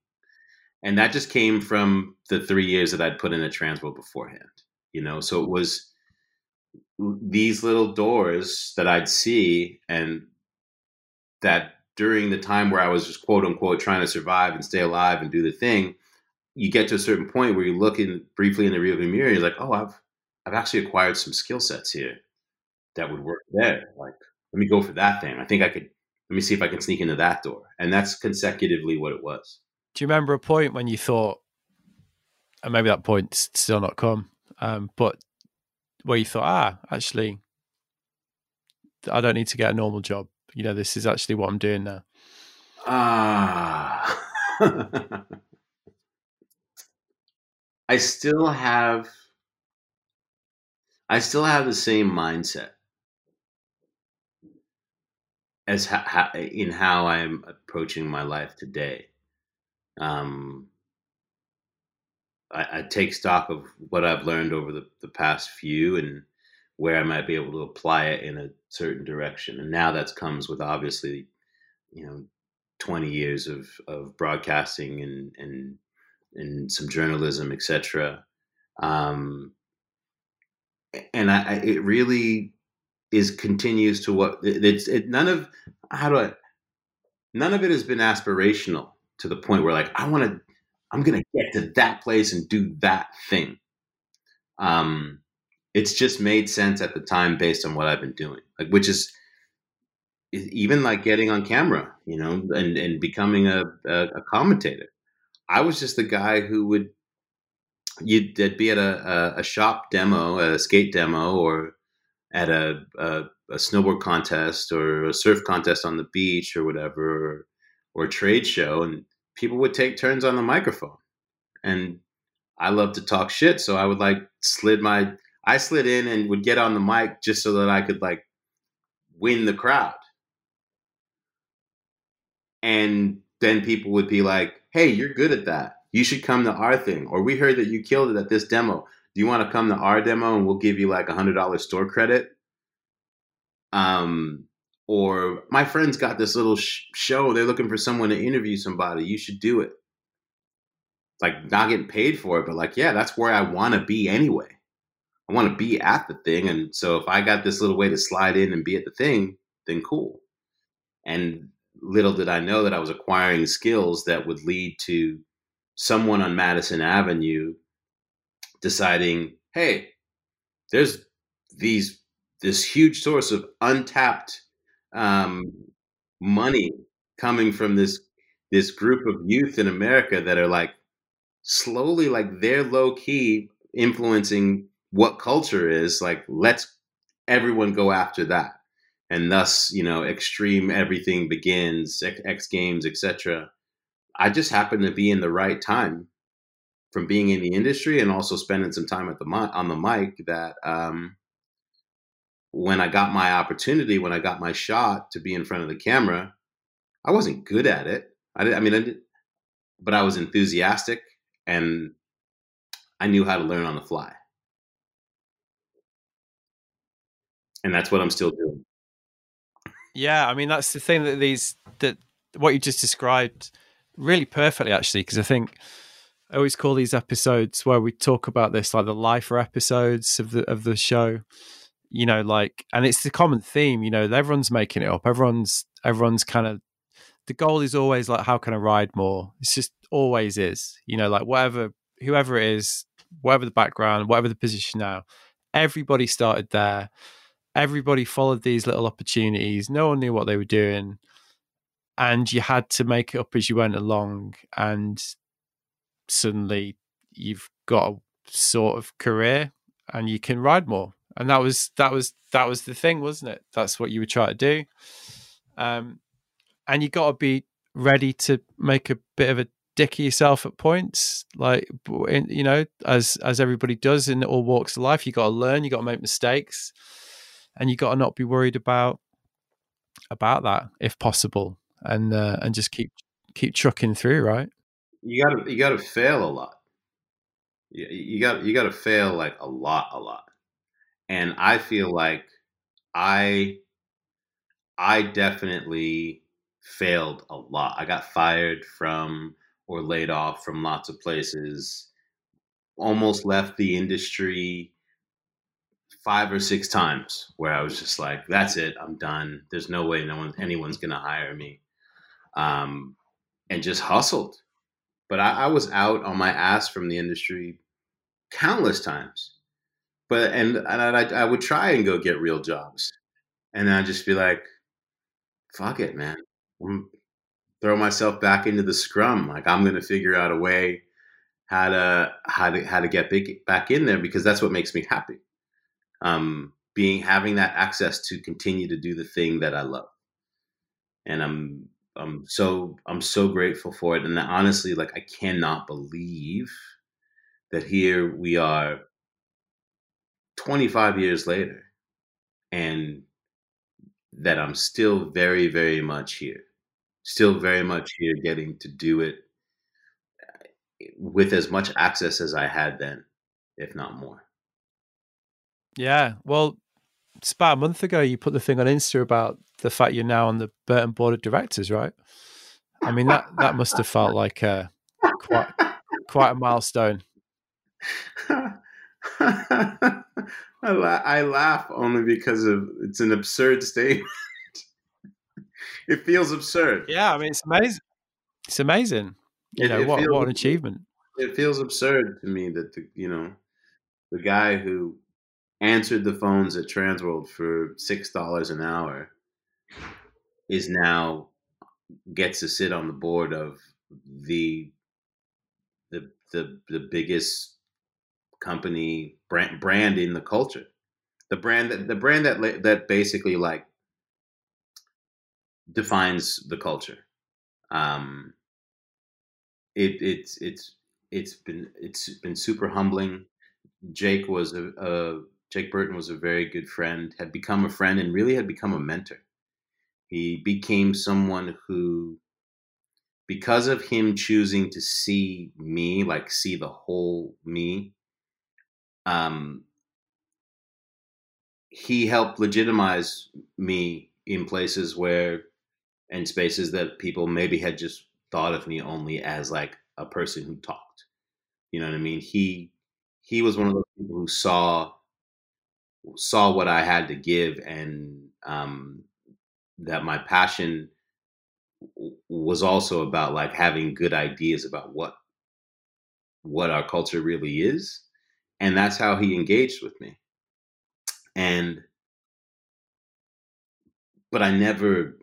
S2: And that just came from the three years that i'd put in at Transworld beforehand you know? So it was these little doors that i'd see and that during the time where i was just quote unquote trying to survive and stay alive and do the thing you get to a certain point where you look in briefly in the rearview mirror and you're like oh i've i've actually acquired some skill sets here that would work there like let me go for that thing. I think I could, let me see if I can sneak into that door. And that's consecutively what it was.
S1: Do you remember a point when you thought, and maybe that point's still not come, um, but where you thought, ah, actually, I don't need to get a normal job. You know, this is actually what I'm doing now.
S2: Ah. I still have I still have the same mindset as ha- ha- in how I'm approaching my life today. Um, I, I, take stock of what I've learned over the, the past few and where I might be able to apply it in a certain direction. And now that comes with obviously, you know, 20 years of, of broadcasting and, and, and some journalism, etc. Um, and I, I, it really is continues to what it's it, none of how do I none of it has been aspirational to the point where like I want to I'm going to get to that place and do that thing. Um it's just made sense at the time based on what I've been doing. Like which is even like getting on camera, you know, and and becoming a a, a commentator. I was just the guy who would you'd be at a, a, a, shop demo, a skate demo, or at a, a, a, snowboard contest or a surf contest on the beach or whatever, or, or a trade show, and people would take turns on the microphone. And I love to talk shit, so I would like slid my I slid in and would get on the mic just so that I could like win the crowd. And then people would be like, "Hey, you're good at that." you should come to our thing. Or we heard that you killed it at this demo. Do you want to come to our demo and we'll give you like a hundred dollar store credit? Um, or my friends got this little sh- show. They're looking for someone to interview somebody. You should do it. Like not getting paid for it, but like, yeah, that's where I want to be anyway. I want to be at the thing. And so if I got this little way to slide in and be at the thing, then cool. And little did I know that I was acquiring skills that would lead to someone on Madison Avenue deciding, hey, there's these this huge source of untapped um, money coming from this this group of youth in America that are like slowly like they're low key influencing what culture is like let's everyone go after that and thus you know extreme everything begins x, games etc I just happened to be in the right time from being in the industry and also spending some time at the on the mic that um, when I got my opportunity, when I got my shot to be in front of the camera, I wasn't good at it. I, did, I mean, I did, but I was enthusiastic and I knew how to learn on the fly. And that's what I'm still doing.
S1: Yeah, I mean that's the thing that these that what you just described really perfectly actually because I think I always call these episodes where we talk about this like the lifer episodes of the of the show. You know, like, and it's the common theme. You know, everyone's making it up. Everyone's everyone's kind of the goal is always like, how can I ride more? It's just always is. You know, like whatever whoever it is, whatever the background, whatever the position now, everybody started there. Everybody followed these little opportunities. No one knew what they were doing and you had to make it up as you went along and suddenly you've got a sort of career and you can ride more. And that was that was that was the thing wasn't it? That's what you were trying to do. Um and you got to be ready to make a bit of a dick of yourself at points like you know as as everybody does in all walks of life you got to learn you got to make mistakes and you got to not be worried about about that if possible and uh, and just keep keep trucking through, right?
S2: You got to you got to fail a lot. You, you got you got to fail like a lot, a lot. And I feel like I I definitely failed a lot. I got fired from or laid off from lots of places. Almost left the industry five or six times where I was just like, "That's it, I'm done. There's no way no one anyone's gonna hire me." um, and just hustled. But I, I, was out on my ass from the industry countless times. But and, and I, I would try and go get real jobs, and then I'd just be like, "Fuck it, man." I'm, throw myself back into the scrum. Like I'm to figure out a way how to how to how to get big, back in there because that's what makes me happy. Um, being having that access to continue to do the thing that I love, and I'm I'm so I'm so grateful for it, and honestly, like I cannot believe that here we are, 25 years later, and that I'm still very very much here, still very much here, getting to do it eh, with as much access as I had then, if not more.
S1: Yeah, well, it's about a month ago you put the thing on Insta about the fact you're now on the Burton board of directors, right? I mean that that must have felt like a, quite quite a milestone.
S2: I, la- I laugh only because of it's an absurd statement. it feels absurd.
S1: Yeah, I mean it's amazing. It's amazing. You
S2: It-
S1: know
S2: it
S1: what?
S2: feels-
S1: What an achievement.
S2: It feels absurd to me that the you know the guy who answered the phones at Transworld for six dollars an hour is now gets to sit on the board of the the the the biggest company brand brand in the culture. The brand that the brand that that basically like defines the culture. Um it it's it's it's been it's been super humbling. Jake was a, a jake burton was a very good friend had become a friend and really had become a mentor. He became someone who because of him choosing to see me like see the whole me um he helped legitimize me in places where and spaces that people maybe had just thought of me only as like a person who talked. You know what i mean? He he was one of those people who saw saw what i had to give and um that my passion was also about like having good ideas about what what our culture really is and that's how he engaged with me. And but i never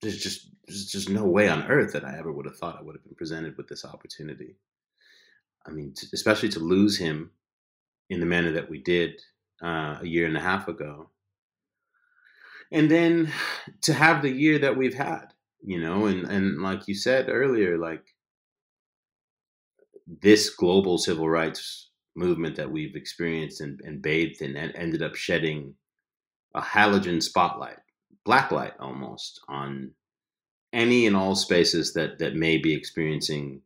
S2: there's just there's just no way on earth that i ever would have thought i would have been presented with this opportunity. I mean especially to lose him in the manner that we did uh, a year and a half ago. And then to have the year that we've had you know and and like you said earlier like this global civil rights movement that we've experienced and, and bathed in and ended up shedding a halogen spotlight black light almost on any and all spaces that that may be experiencing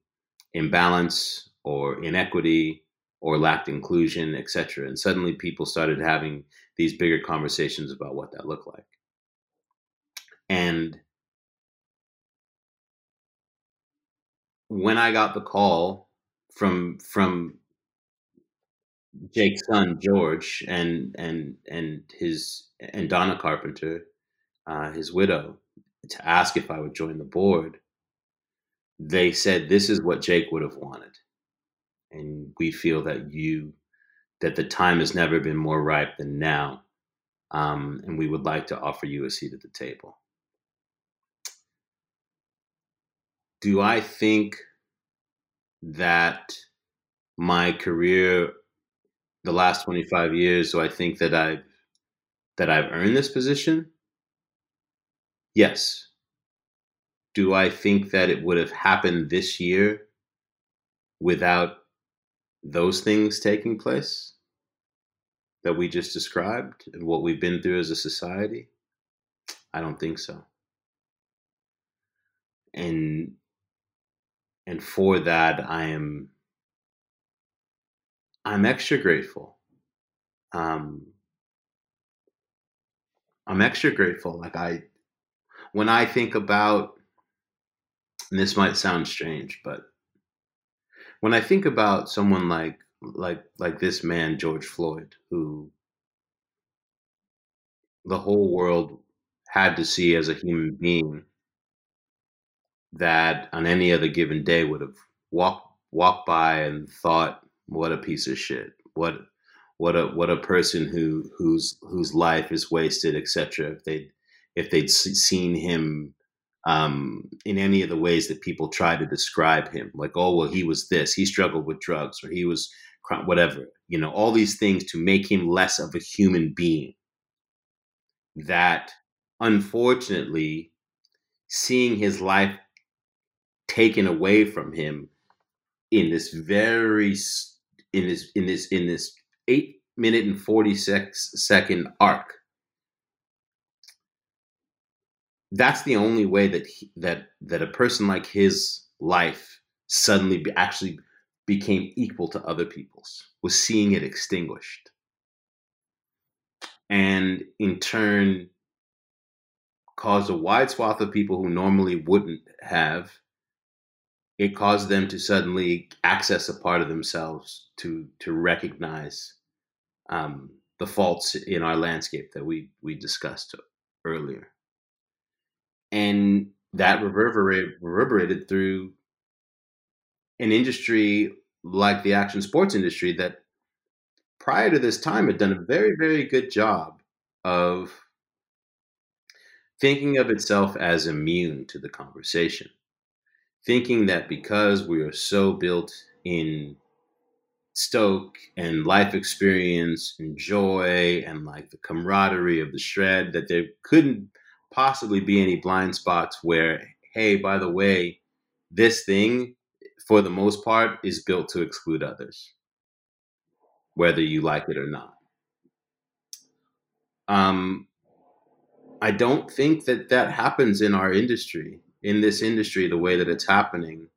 S2: imbalance or inequity or lacked inclusion etc and suddenly people started having these bigger conversations about what that looked like. And when I got the call from from Jake's son George and and and his and Donna Carpenter, uh, his widow, to ask if I would join the board, they said this is what Jake would have wanted, and we feel that you that the time has never been more ripe than now, um, and we would like to offer you a seat at the table. Do I think that my career the last 25 years do i think that i've that i've earned this position yes do i think that it would have happened this year without those things taking place that we just described and what we've been through as a society? I don't think so. And and for that i am i'm extra grateful. Um i'm extra grateful. Like i when i think about and this might sound strange but when i think about someone like like like this man george floyd who the whole world had to see as a human being that on any other given day would have walked walked by and thought what a piece of shit. What what a what a person who whose whose life is wasted etc if they if they'd seen him um, in any of the ways that people try to describe him like oh well he was this he struggled with drugs or he was whatever you know all these things to make him less of a human being. That unfortunately seeing his life taken away from him in this very in this in this in this eight minute and 46 second arc that's the only way that he, that that a person like his life suddenly be, actually became equal to other people's was seeing it extinguished. And in turn caused a wide swath of people who normally wouldn't have it caused them to suddenly access a part of themselves to to recognize um, the faults in our landscape that we we discussed earlier and that reverberated, reverberated through an industry like the action sports industry that prior to this time had done a very, very good job of thinking of itself as immune to the conversation, thinking that because we are so built in stoke and life experience and joy and like the camaraderie of the shred that there couldn't possibly be any blind spots where hey by the way this thing for the most part is built to exclude others whether you like it or not. Um, i don't think that that happens in our industry in this industry the way that it's happening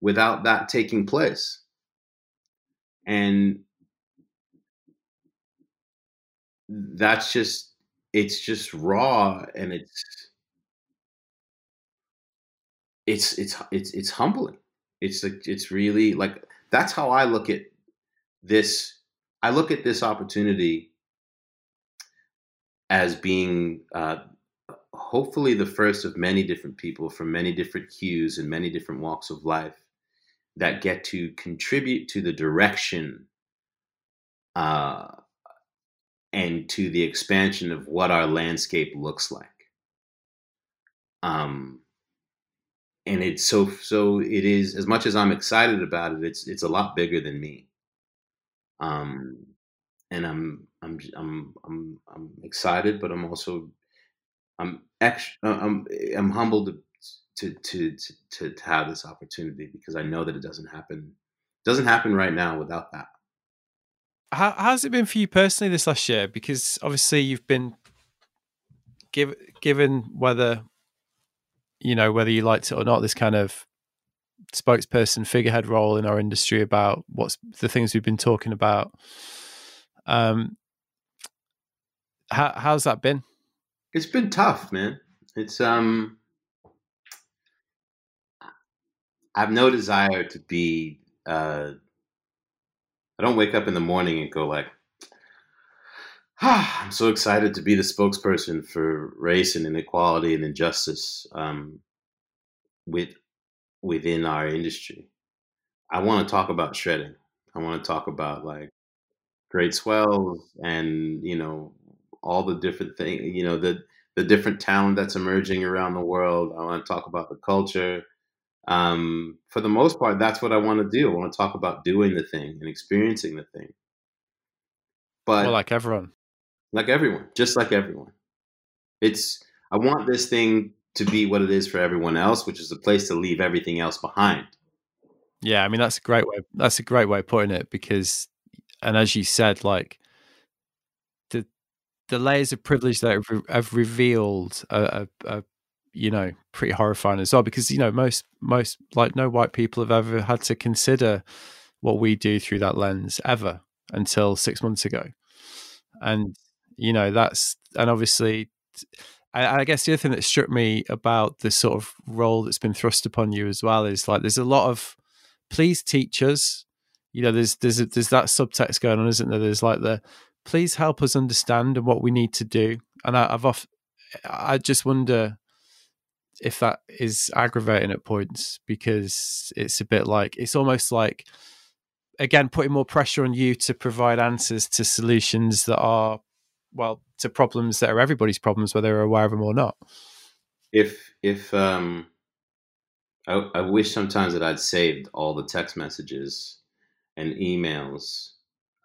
S2: without that taking place. And that's just it's just raw and it's it's it's it's it's humbling. It's like it's really like that's how i look at this i look at this opportunity as being uh, hopefully the first of many different people from many different hues and many different walks of life that get to contribute to the direction uh, and to the expansion of what our landscape looks like. Um, and it's so so it is as much as I'm excited about it, it's it's a lot bigger than me. Um, and I'm I'm I'm I'm I'm excited, but I'm also I'm extra, I'm I'm humbled to, to to to to have this opportunity because I know that it doesn't happen doesn't happen right now without that.
S1: How how's it been for you personally this last year? Because obviously you've been give, given whether you know whether you liked it or not, this kind of spokesperson figurehead role in our industry about what's the things we've been talking about. Um, how how's that been?
S2: It's been tough, man. It's um, I have no desire to be. Uh, I don't wake up in the morning and go like, ah, I'm so excited to be the spokesperson for race and inequality and injustice um, with within our industry. I want to talk about shredding. I want to talk about like great swells and you know all the different things. You know the the different talent that's emerging around the world. I want to talk about the culture um, for the most part, that's what I want to do. I want to talk about doing the thing and experiencing the thing.
S1: But well, like everyone,
S2: like everyone, just like everyone, it's. I want this thing to be what it is for everyone else, which is a place to leave everything else behind.
S1: Yeah, I mean that's a great way. That's a great way of putting it because, and as you said, like the the layers of privilege that have, revealed a, a you know pretty horrifying as well because you know most most like no white people have ever had to consider what we do through that lens ever until six months ago. And you know that's and obviously I, I guess the other thing that struck me about the sort of role that's been thrust upon you as well is like there's a lot of please teach us you know there's there's there's that subtext going on isn't there? There's like the please help us understand and what we need to do and I, i've off i just wonder if that is aggravating at points because it's a bit like it's almost like again putting more pressure on you to provide answers to solutions that are well to problems that are everybody's problems whether they're aware of them or not.
S2: If if um I, I wish sometimes that i'd saved all the text messages and emails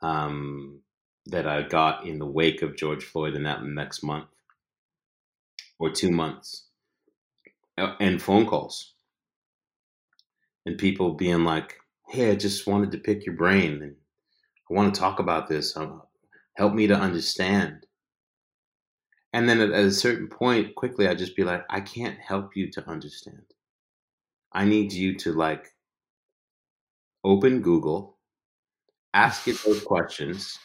S2: um that i got in the wake of george floyd in that next month or two months and phone calls and people being like, "Hey, I just wanted to pick your brain and I want to talk about this. Um, help me to understand." And then at, a certain point, quickly, I just be like, "I can't help you to understand. I need you to like open Google, ask it those questions,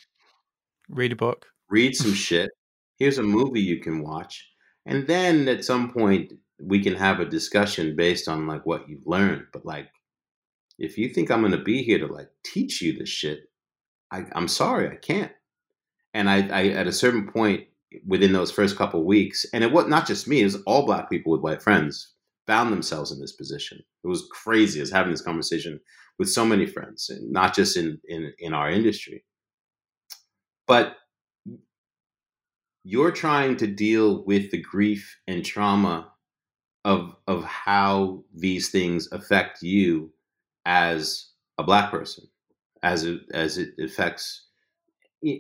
S1: read a book,
S2: read some shit. Here's a movie you can watch." And then at some point, we can have a discussion based on like what you've learned. But like, if you think I'm going to be here to like teach you this shit, I, I'm sorry, I can't. And I, I, at a certain point, within those first couple weeks, and it was not just me; it was all black people with white friends found themselves in this position. It was crazy as having this conversation with so many friends, and not just in in in our industry, but you're trying to deal with the grief and trauma of of how these things affect you as a black person as it as it affects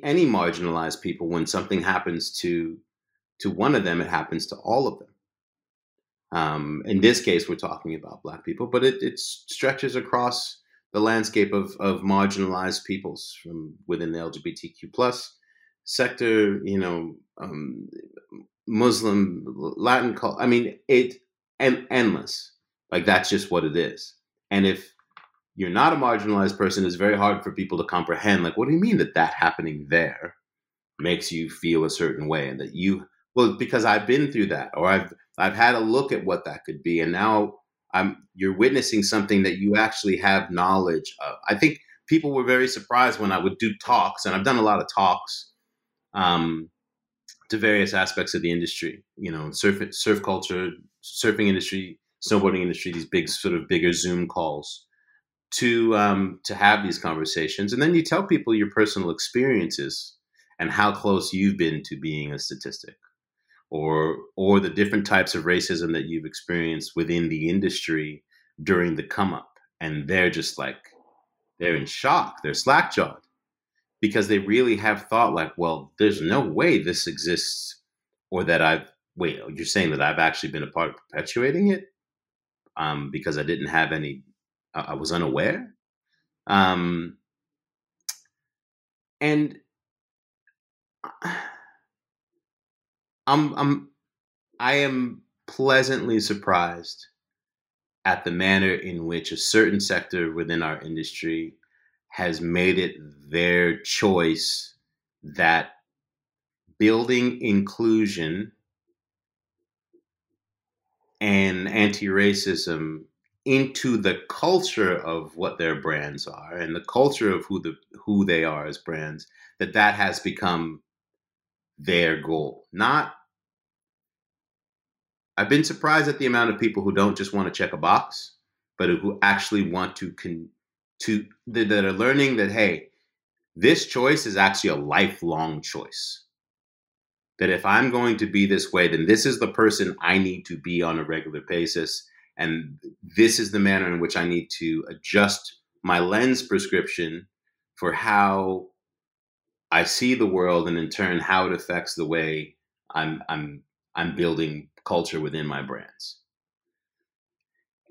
S2: any marginalized people when something happens to to one of them it happens to all of them. Um, in this case we're talking about black people but it, it stretches across the landscape of, of marginalized peoples from within the lgbtq plus sector you know um, muslim latin culture i mean it and endless like that's just what it is and if you're not a marginalized person, it's very hard for people to comprehend. Like, what do you mean that that happening there makes you feel a certain way, and that you well because I've been through that, or I've I've had a look at what that could be, and now I'm you're witnessing something that you actually have knowledge of. I think people were very surprised when I would do talks, and I've done a lot of talks um, to various aspects of the industry. You know, surf surf culture, surfing industry, snowboarding industry. These big sort of bigger Zoom calls to um, to have these conversations, and then you tell people your personal experiences and how close you've been to being a statistic, or or the different types of racism that you've experienced within the industry during the come up, and they're just like they're in shock, they're slack jawed because they really have thought like, well, there's no way this exists, or that I've wait, you're saying that I've actually been a part of perpetuating it um, because I didn't have any I was unaware. Um, and I'm I'm I am pleasantly surprised at the manner in which a certain sector within our industry has made it their choice that building inclusion and anti-racism into the culture of what their brands are and the culture of who the who they are as brands that that has become their goal. Not i've been surprised at the amount of people who don't just want to check a box but who actually want to con to that are learning that hey this choice is actually a lifelong choice that if i'm going to be this way then this is the person i need to be on a regular basis and this is the manner in which I need to adjust my lens prescription for how I see the world and in turn how it affects the way I'm I'm I'm building culture within my brands.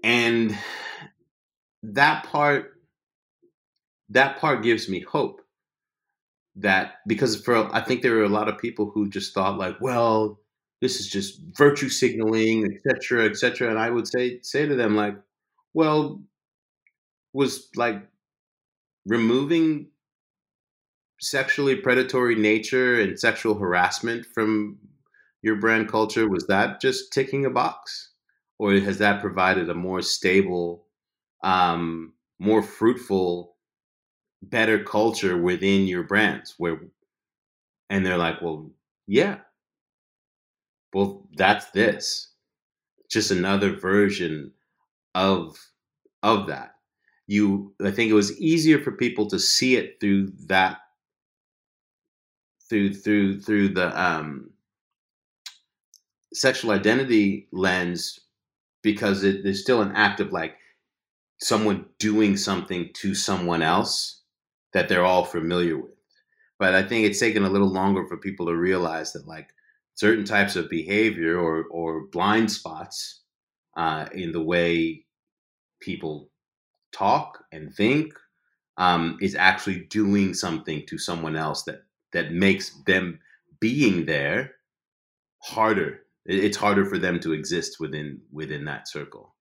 S2: And that part that part gives me hope that because for I think there are a lot of people who just thought like, well, this is just virtue signaling, etc., etc. And I would say say to them like, well, was like removing sexually predatory nature and sexual harassment from your brand culture was that just ticking a box or has that provided a more stable um, more fruitful better culture within your brands where and they're like well yeah well, that's this. Just another version of of that. You I think it was easier for people to see it through that through through through the um sexual identity lens because it, there's still an act of like someone doing something to someone else that they're all familiar with. But I think it's taken a little longer for people to realize that like certain types of behavior or, or blind spots uh, in the way people talk and think um, is actually doing something to someone else that that makes them being there harder. It's harder for them to exist within within that circle.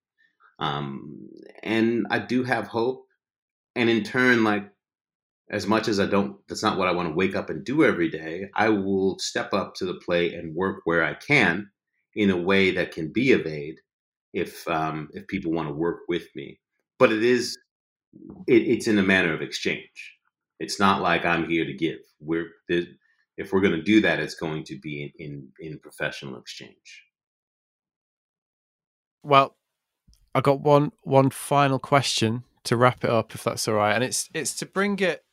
S2: Um, and I do have hope, and in turn, like as much as I don't, that's not what I want to wake up and do every day. I will step up to the plate and work where I can in a way that can be of aid if um, if people want to work with me. But it is it, it's in a manner of exchange. It's not like I'm here to give. We're if we're going to do that, it's going to be in, in, in professional exchange.
S1: Well, I got one one final question to wrap it up, if that's all right, and it's it's to bring it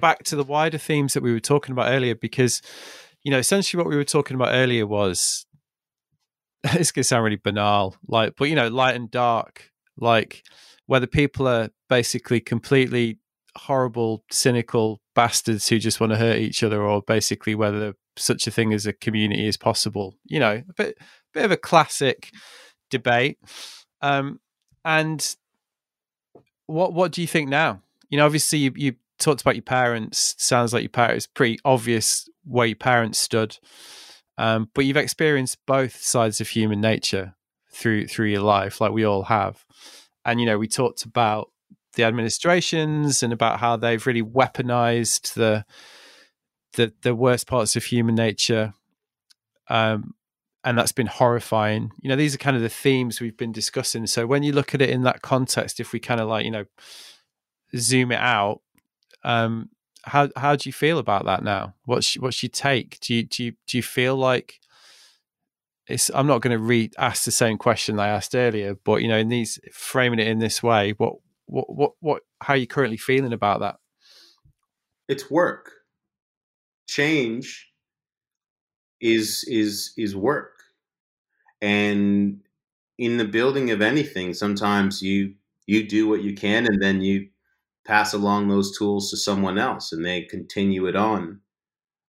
S1: back to the wider themes that we were talking about earlier, because you know essentially what we were talking about earlier was it's gonna sound really banal, like but you know light and dark, like whether people are basically completely horrible, cynical bastards who just want to hurt each other, or basically whether such a thing as a community is possible. You know, a bit, bit of a classic debate. Um, and what what do you think now? You know, obviously you, you talked about your parents. Sounds like your parents pretty obvious where your parents stood. Um, but you've experienced both sides of human nature through through your life, like we all have. And you know, we talked about the administrations and about how they've really weaponized the the the worst parts of human nature um, and that's been horrifying you know these are kind of the themes we've been discussing so when you look at it in that context if we kind of like you know zoom it out um, how how do you feel about that now what's what's your take do you do you do you feel like it's i'm not going to re ask the same question i asked earlier but you know in these framing it in this way what what what what how are you currently feeling about that?
S2: It's work. Change is is is work. And in the building of anything, sometimes you you do what you can and then you pass along those tools to someone else and they continue it on.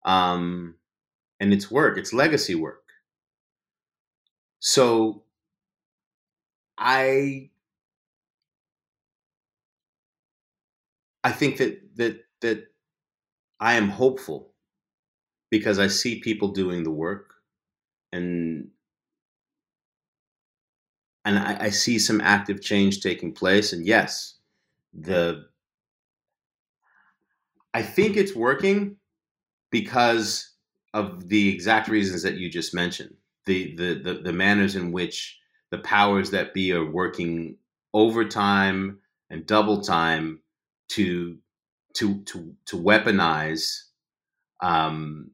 S2: Um, and it's work, it's legacy work. So I I think that that that I am hopeful because I see people doing the work and and I, I, see some active change taking place. And yes, the I think it's working because of the exact reasons that you just mentioned. The the the, the manners in which the powers that be are working overtime and double time to to to to weaponize um,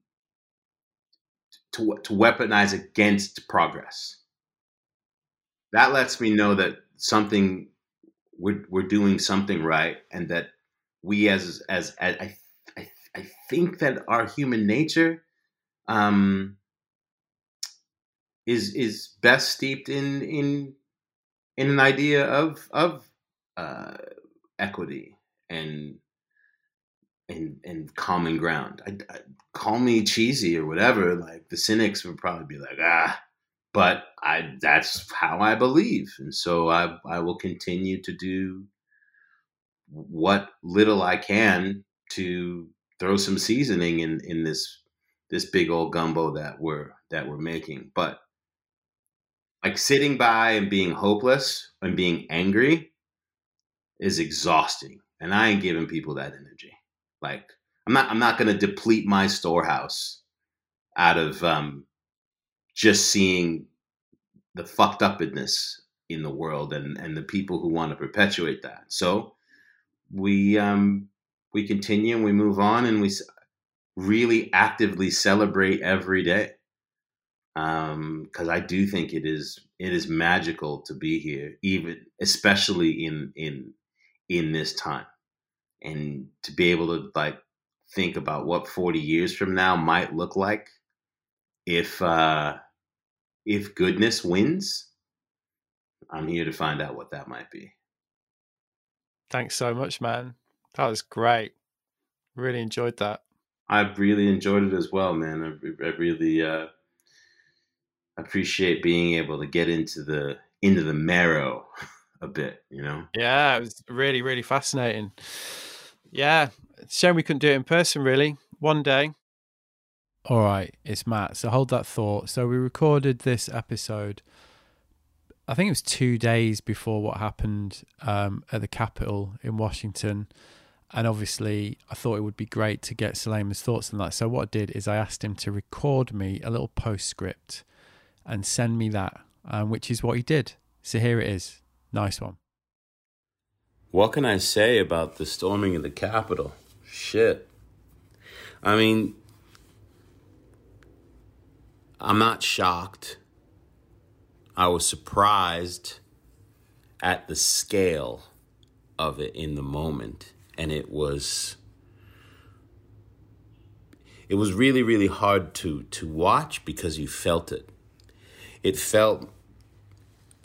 S2: to to weaponize against progress. That lets me know that something we're we're doing something right, and that we as as, as I, I I think that our human nature um, is is best steeped in in in an idea of of uh, equity and and and common ground. I, I, call me cheesy or whatever. Like the cynics would probably be like, ah, but I that's how I believe, and so I I will continue to do what little I can to throw some seasoning in in this this big old gumbo that we're that we're making. But like sitting by and being hopeless and being angry is exhausting and I ain't giving people that energy. Like I'm not I'm not to deplete my storehouse out of um, just seeing the fucked upness in the world and and the people who want to perpetuate that. So we um we continue and we move on and we really actively celebrate every day. Um because i do think it is it is magical to be here even especially in in in this time. And to be able to like think about what 40 years from now might look like if uh if goodness wins i'm here to find out what that might be
S1: thanks so much man that was great really enjoyed that
S2: i really enjoyed it as well man i, I really uh appreciate being able to get into the into the marrow a bit, you know?
S1: Yeah, it was really, really fascinating. Yeah, shame we couldn't do it in person, really. One day. All right, it's Matt. So hold that thought. So we recorded this episode, I think it was two days before what happened um, at the Capitol in Washington. And obviously, I thought it would be great to get Selema's thoughts on that. So what I did is I asked him to record me a little postscript and send me that, um, which is what he did. So here it is. Nice one.
S2: What can I say about the storming of the Capitol? Shit. I mean, I'm not shocked. I was surprised at the scale of it in the moment. And it was it was really, really hard to to watch because you felt it. It felt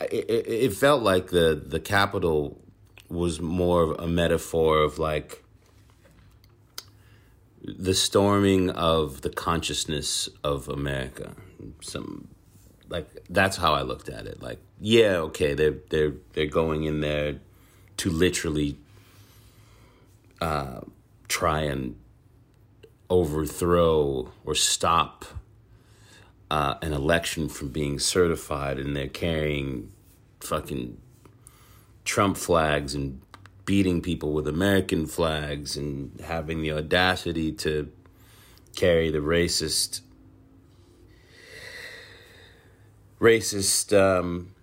S2: it, it, felt like the the Capitol was more of a metaphor of like the storming of the consciousness of America. Some like that's how I looked at it. Like, yeah, okay, they're they're they're going in there to literally uh, try and overthrow or stop uh, an election from being certified, and they're carrying fucking Trump flags and beating people with American flags and having the audacity to carry the racist racist um,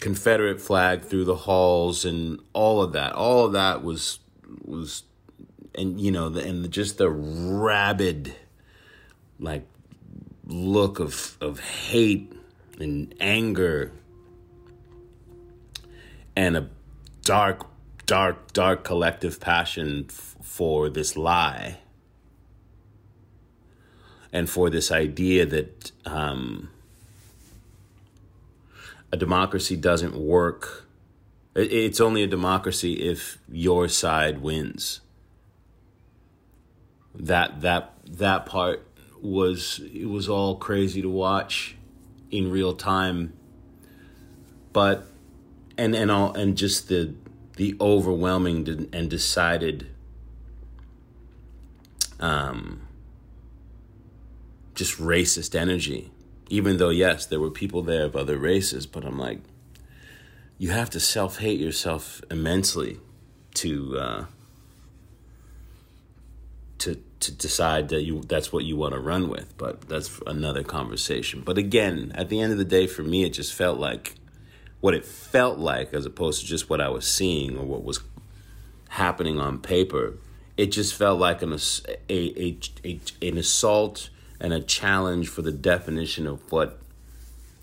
S2: Confederate flag through the halls and all of that. All of that was was and you know the, and just the rabid like look of of hate and anger and a dark dark dark collective passion f- for this lie and for this idea that um, a democracy doesn't work. It's only a democracy if your side wins. That that that part was it was all crazy to watch in real time. But and and all and just the the overwhelming and decided um just racist energy even though, yes, there were people there of other races, but I'm like, you have to self hate yourself immensely to uh, to to decide that you that's what you want to run with. But that's another conversation. But again, at the end of the day, for me, it just felt like what it felt like, as opposed to just what I was seeing or what was happening on paper. It just felt like an a, a, a an assault and a challenge for the definition of what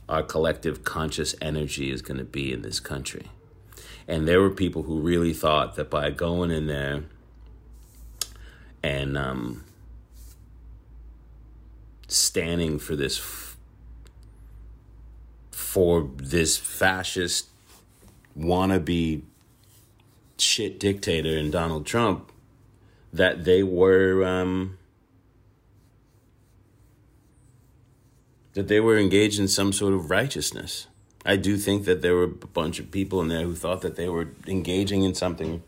S2: our collective conscious energy is going to be in this country. And there were people who really thought that by going in there and um, standing for this for this fascist wannabe shit dictator in Donald Trump that they were um, that they were engaged in some sort of righteousness. I do think that there were a bunch of people in there who thought that they were engaging in something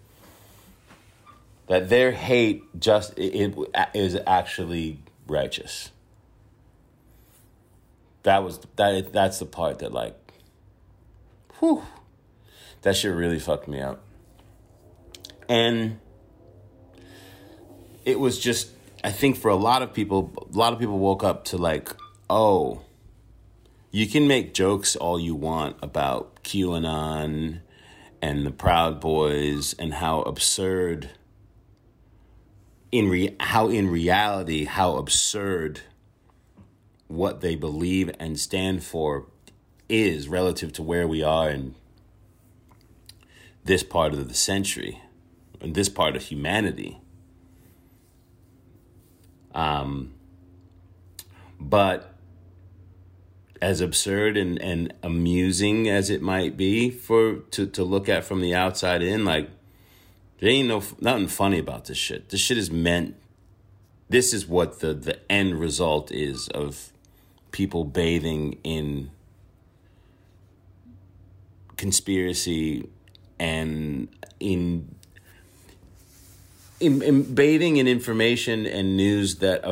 S2: that their hate just it, it is actually righteous. That was that that's the part that like whew that shit really fucked me up. And it was just I think for a lot of people a lot of people woke up to like oh, you can make jokes all you want about QAnon and the Proud Boys and how absurd in re- how in reality how absurd what they believe and stand for is relative to where we are in this part of the century in this part of humanity. Um but as absurd and, and amusing as it might be for to, to look at from the outside in, like there ain't no nothing funny about this shit. This shit is meant. This is what the the end result is of people bathing in conspiracy and in in, in bathing in information and news that uh,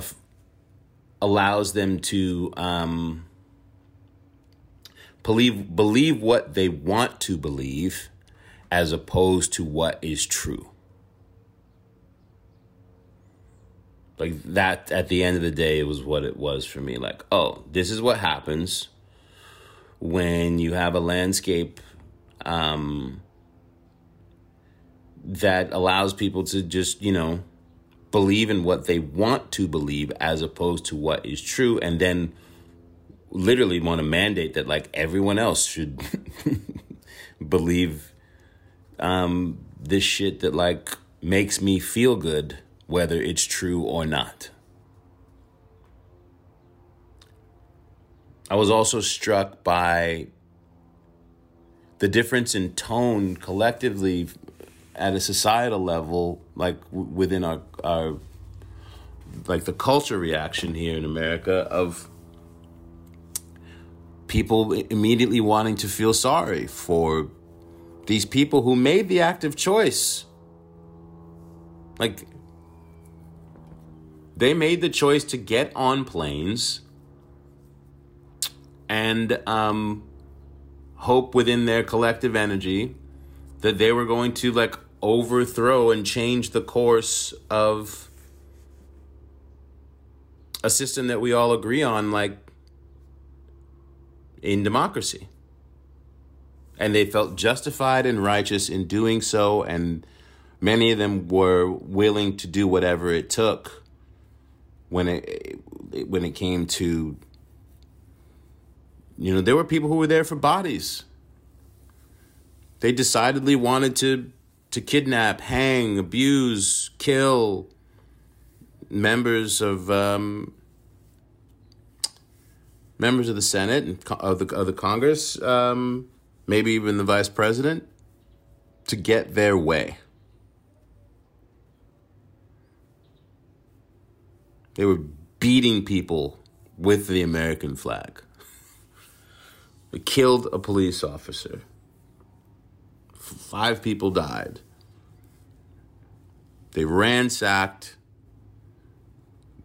S2: allows them to um, believe believe what they want to believe as opposed to what is true. Like that at the end of the day it was what it was for me. Like oh this is what happens when you have a landscape um, that allows people to just you know believe in what they want to believe as opposed to what is true. And then literally want to mandate that like everyone else should believe um, this shit that like makes me feel good, whether it's true or not. I was also struck by the difference in tone collectively at a societal level, like w- within our, our, like the culture reaction here in America of people immediately wanting to feel sorry for these people who made the active choice. Like, they made the choice to get on planes and um, hope within their collective energy that they were going to like overthrow and change the course of a system that we all agree on, like in democracy. And they felt justified and righteous in doing so, and many of them were willing to do whatever it took when it when it came to you know, there were people who were there for bodies. They decidedly wanted to to kidnap, hang, abuse, kill members of um, members of the Senate and of the of the Congress, um, maybe even the vice president, to get their way. They were beating people with the American flag. They killed a police officer. Five people died. They ransacked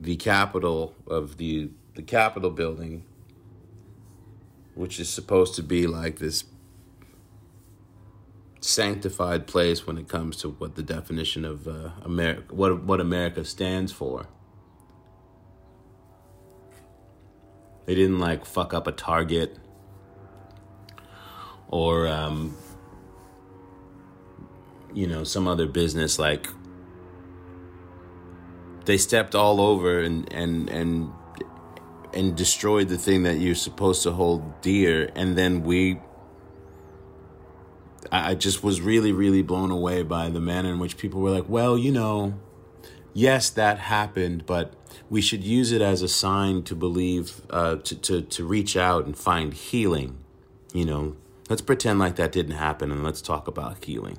S2: the Capitol of the the Capitol building, which is supposed to be like this sanctified place when it comes to what the definition of uh, America, what what America stands for. They didn't like fuck up a Target or um, you know some other business like they stepped all over and and and and destroyed the thing that you're supposed to hold dear and then we I just was really really blown away by the manner in which people were like well you know yes that happened but we should use it as a sign to believe uh, to, to to reach out and find healing you know Let's pretend like that didn't happen and let's talk about healing.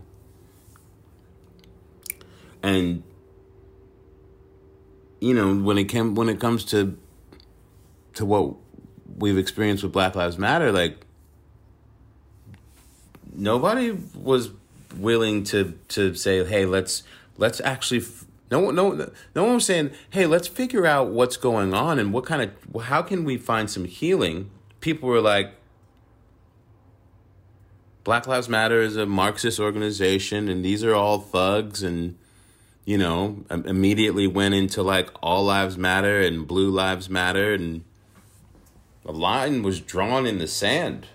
S2: And you know, when it came when it comes to to what we've experienced with Black Lives Matter, like nobody was willing to to say, "Hey, let's let's actually." No, no, no one was saying, "Hey, let's figure out what's going on and what kind of how can we find some healing." People were like, Black Lives Matter is a Marxist organization, and these are all thugs, and you know, immediately went into like all lives matter and blue lives matter, and a line was drawn in the sand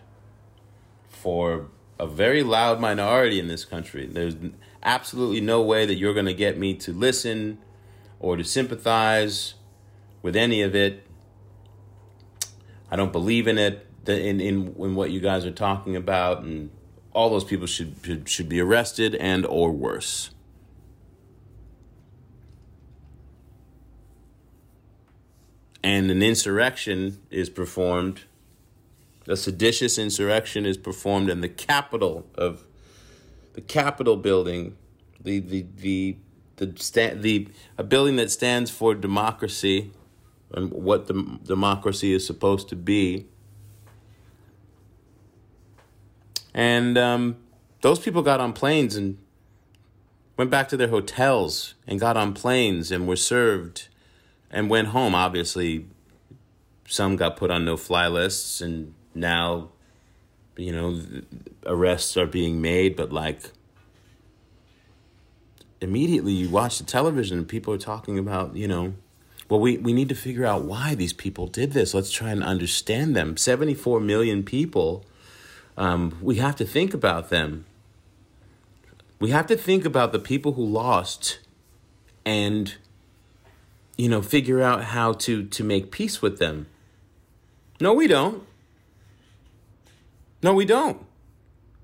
S2: for a very loud minority in this country. There's absolutely no way that you're going to get me to listen or to sympathize with any of it. I don't believe in it in in in what you guys are talking about and all those people should, should, should be arrested and or worse. And an insurrection is performed, a seditious insurrection is performed in the capital of the Capitol building, the the the the sta- the a building that stands for democracy and what the democracy is supposed to be. And um, those people got on planes and went back to their hotels and got on planes and were served and went home. Obviously, some got put on no fly lists and now, you know, arrests are being made, but like immediately you watch the television and people are talking about, you know, well, we, we need to figure out why these people did this. Let's try and understand them. 74 million people um, we have to think about them. We have to think about the people who lost and, you know, figure out how to, to make peace with them. No, we don't. No, we don't.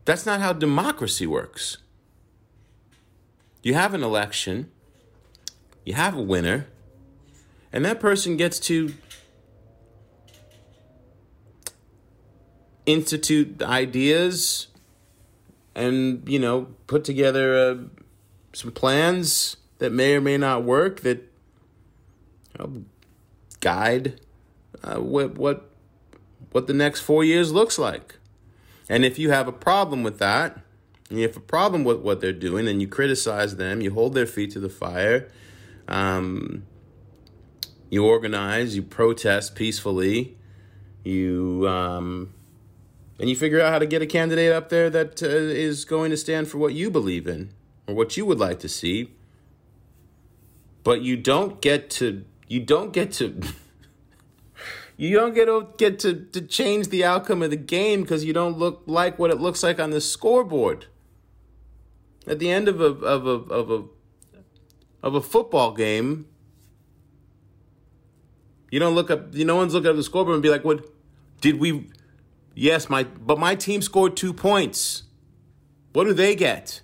S2: That's not how democracy works. You have an election, you have a winner, and that person gets to institute ideas and, you know, put together uh, some plans that may or may not work that know, guide uh, what what what the next four years looks like. And if you have a problem with that, and you have a problem with what they're doing, and you criticize them, you hold their feet to the fire, um, you organize, you protest peacefully, you um, and you figure out how to get a candidate up there that uh, is going to stand for what you believe in or what you would like to see. But you don't get to you don't get to you don't get to get to, to change the outcome of the game because you don't look like what it looks like on the scoreboard. At the end of a of a of a of a football game, you don't look up. You no one's looking at the scoreboard and be like, "What did we?" Yes, my but my team scored two points. What do they get?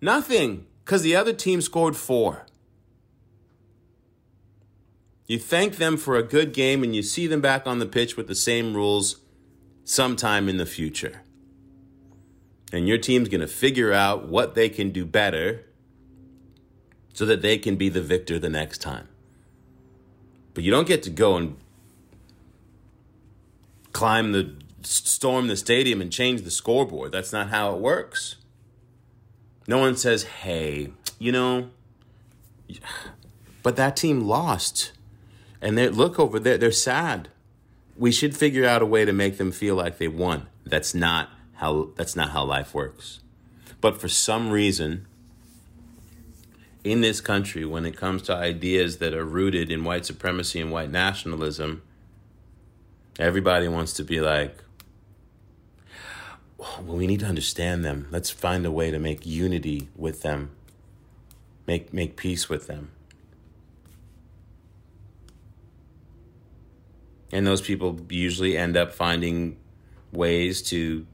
S2: Nothing, because the other team scored four. You thank them for a good game and you see them back on the pitch with the same rules sometime in the future. And your team's going to figure out what they can do better so that they can be the victor the next time. But you don't get to go and climb the storm the stadium and change the scoreboard. That's not how it works. No one says, "Hey, you know, but that team lost." And they look over there, they're sad. We should figure out a way to make them feel like they won. That's not how that's not how life works. But for some reason, in this country, when it comes to ideas that are rooted in white supremacy and white nationalism, everybody wants to be like, well, we need to understand them. Let's find a way to make unity with them, make, make peace with them. And those people usually end up finding ways to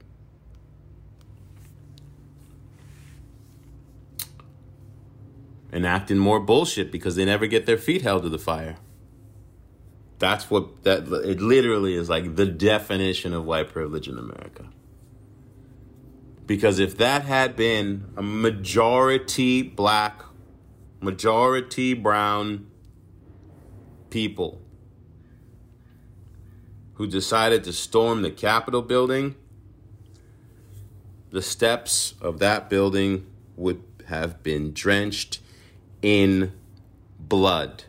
S2: enacting more bullshit because they never get their feet held to the fire. That's what that it literally is like the definition of white privilege in America. Because if that had been a majority black, majority brown people who decided to storm the Capitol building, the steps of that building would have been drenched in blood.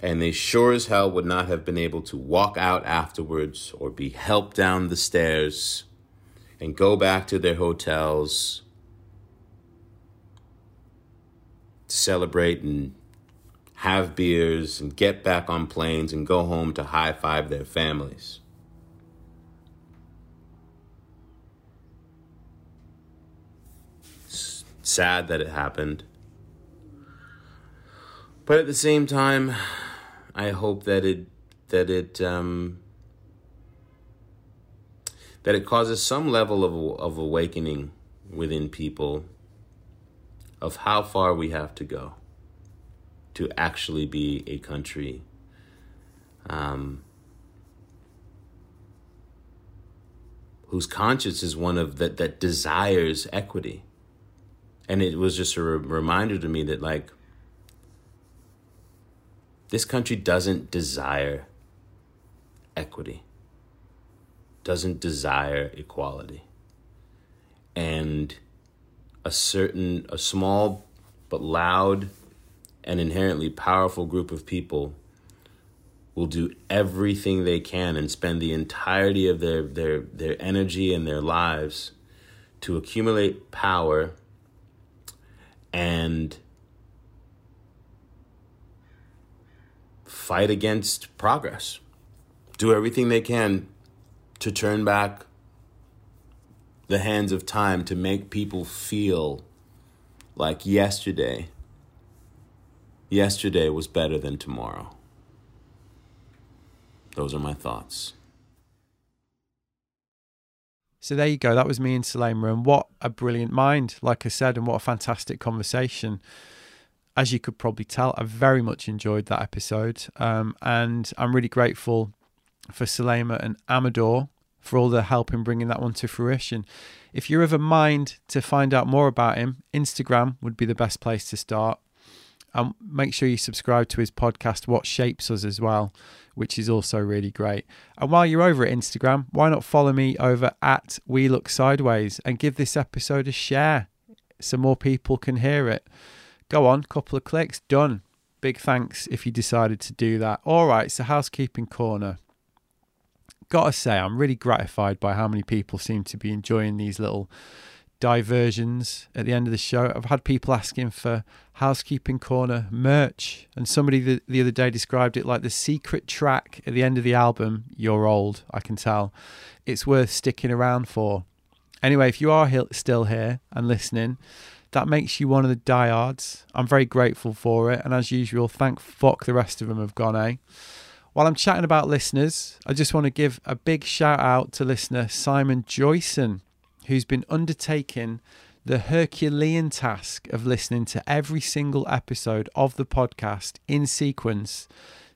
S2: And they sure as hell would not have been able to walk out afterwards or be helped down the stairs and go back to their hotels to celebrate and have beers and get back on planes and go home to high five their families. sad that it happened. But at the same time, I hope that it that it um, that it causes some level of of awakening within people of how far we have to go to actually be a country um, whose conscience is one of that that desires equity and it was just a re- reminder to me that like this country doesn't desire equity, doesn't desire equality. And a certain, a small but loud and inherently powerful group of people will do everything they can and spend the entirety of their, their, their energy and their lives to accumulate power and fight against progress. Do everything they can to turn back the hands of time to make people feel like yesterday yesterday was better than tomorrow.
S3: those are my thoughts.
S1: So there you go. That was me and Selema, and what a brilliant mind, like I said, and what a fantastic conversation. As you could probably tell, I very much enjoyed that episode, um, and I'm really grateful for Selema and Amador for all the help in bringing that one to fruition. If you're of a mind to find out more about him, Instagram would be the best place to start. And um, make sure you subscribe to his podcast, What Shapes Us, as well, which is also really great. And while you're over at Instagram, why not follow me over at We Look Sideways and give this episode a share so more people can hear it. Go on, couple of clicks, done. Big thanks if you decided to do that. All right, so housekeeping corner. Gotta say, I'm really gratified by how many people seem to be enjoying these little diversions at the end of the show. I've had people asking for housekeeping corner merch, and somebody the, the other day described it like the secret track at the end of the album. You're old, I can tell. It's worth sticking around for. Anyway, if you are still here and listening, that makes you one of the diehards. I'm very grateful for it, and as usual, thank fuck the rest of them have gone, eh? While I'm chatting about listeners, I just want to give a big shout out to listener Simon Joyson who's been undertaking the Herculean task of listening to every single episode of the podcast in sequence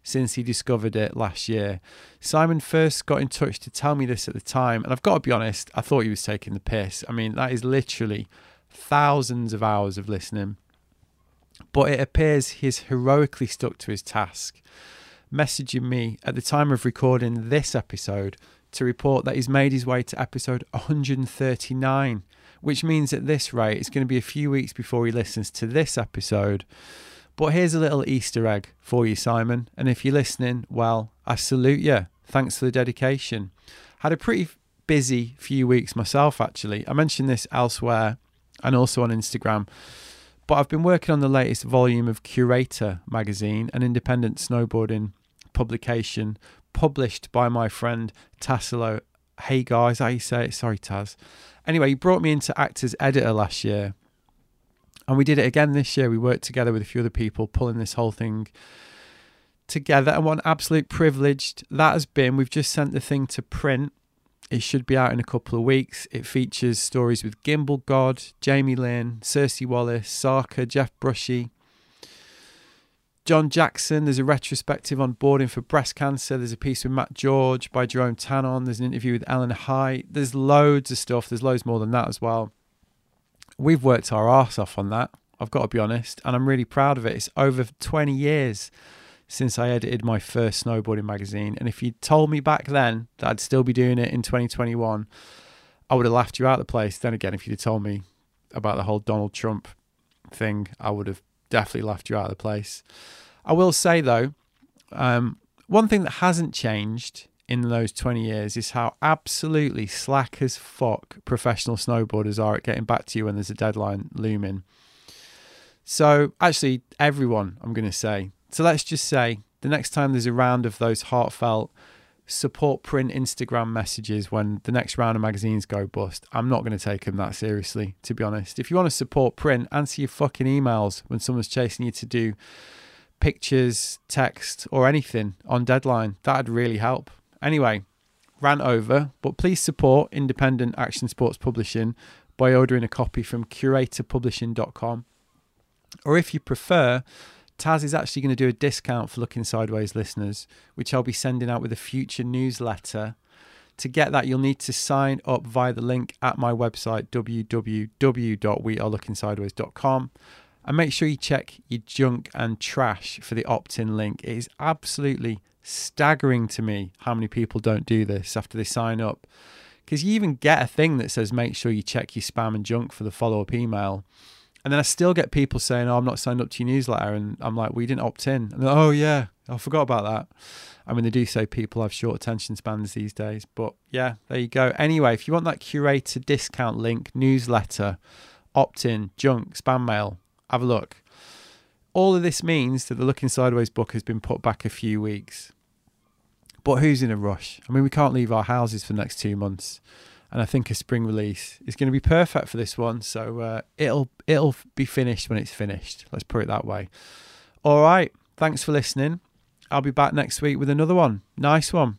S1: since he discovered it last year. Simon first got in touch to tell me this at the time, and I've got to be honest, I thought he was taking the piss. I mean, that is literally thousands of hours of listening. But it appears he's heroically stuck to his task, messaging me at the time of recording this episode to report that he's made his way to episode 139, which means at this rate, it's going to be a few weeks before he listens to this episode. But here's a little Easter egg for you, Simon. And if you're listening, well, I salute you. Thanks for the dedication. Had a pretty busy few weeks myself, actually. I mentioned this elsewhere and also on Instagram. But I've been working on the latest volume of Curator magazine, an independent snowboarding publication published by my friend Tassilo Hey guys, how you say it? Sorry, Taz. Anyway, he brought me into actors editor last year. And we did it again this year. We worked together with a few other people pulling this whole thing together. And what an absolute privilege that has been. We've just sent the thing to print. It should be out in a couple of weeks. It features stories with Gimbal God, Jamie Lynn, Circe Wallace, Sarka, Jeff Brushie, John Jackson, there's a retrospective on boarding for breast cancer. There's a piece with Matt George by Jerome Tanon. There's an interview with Ellen High. There's loads of stuff. There's loads more than that as well. We've worked our arse off on that, I've got to be honest, and I'm really proud of it. It's over 20 years since I edited my first snowboarding magazine. And if you'd told me back then that I'd still be doing it in 2021, I would have laughed you out of the place. Then again, if you'd told me about the whole Donald Trump thing, I would have definitely left you out of the place. I will say though, um, one thing that hasn't changed in those 20 years is how absolutely slack as fuck professional snowboarders are at getting back to you when there's a deadline looming. So, actually, everyone, I'm going to say. So, let's just say the next time there's a round of those heartfelt support print Instagram messages when the next round of magazines go bust, I'm not going to take them that seriously, to be honest. If you want to support print, answer your fucking emails when someone's chasing you to do pictures, text, or anything on deadline. That'd really help. Anyway, ran over, but please support independent action sports publishing by ordering a copy from curatorpublishing.com. Or if you prefer, Taz is actually going to do a discount for Looking Sideways listeners, which I'll be sending out with a future newsletter. To get that, you'll need to sign up via the link at my website, www.wearelooking.sideways.com. And make sure you check your junk and trash for the opt in link. It is absolutely staggering to me how many people don't do this after they sign up. Because you even get a thing that says make sure you check your spam and junk for the follow up email. And then I still get people saying, "Oh, I'm not signed up to your newsletter," and I'm like, "We well, didn't opt in." And oh yeah, I forgot about that. I mean, they do say people have short attention spans these days, but yeah, there you go. Anyway, if you want that curator discount link, newsletter, opt in, junk, spam mail, have a look. All of this means that the Looking Sideways book has been put back a few weeks. But who's in a rush? I mean, we can't leave our houses for the next two months and I think a spring release is going to be perfect for this one. So uh, it'll it'll be finished when it's finished. Let's put it that way. All right. Thanks for listening. I'll be back next week with another one. Nice one.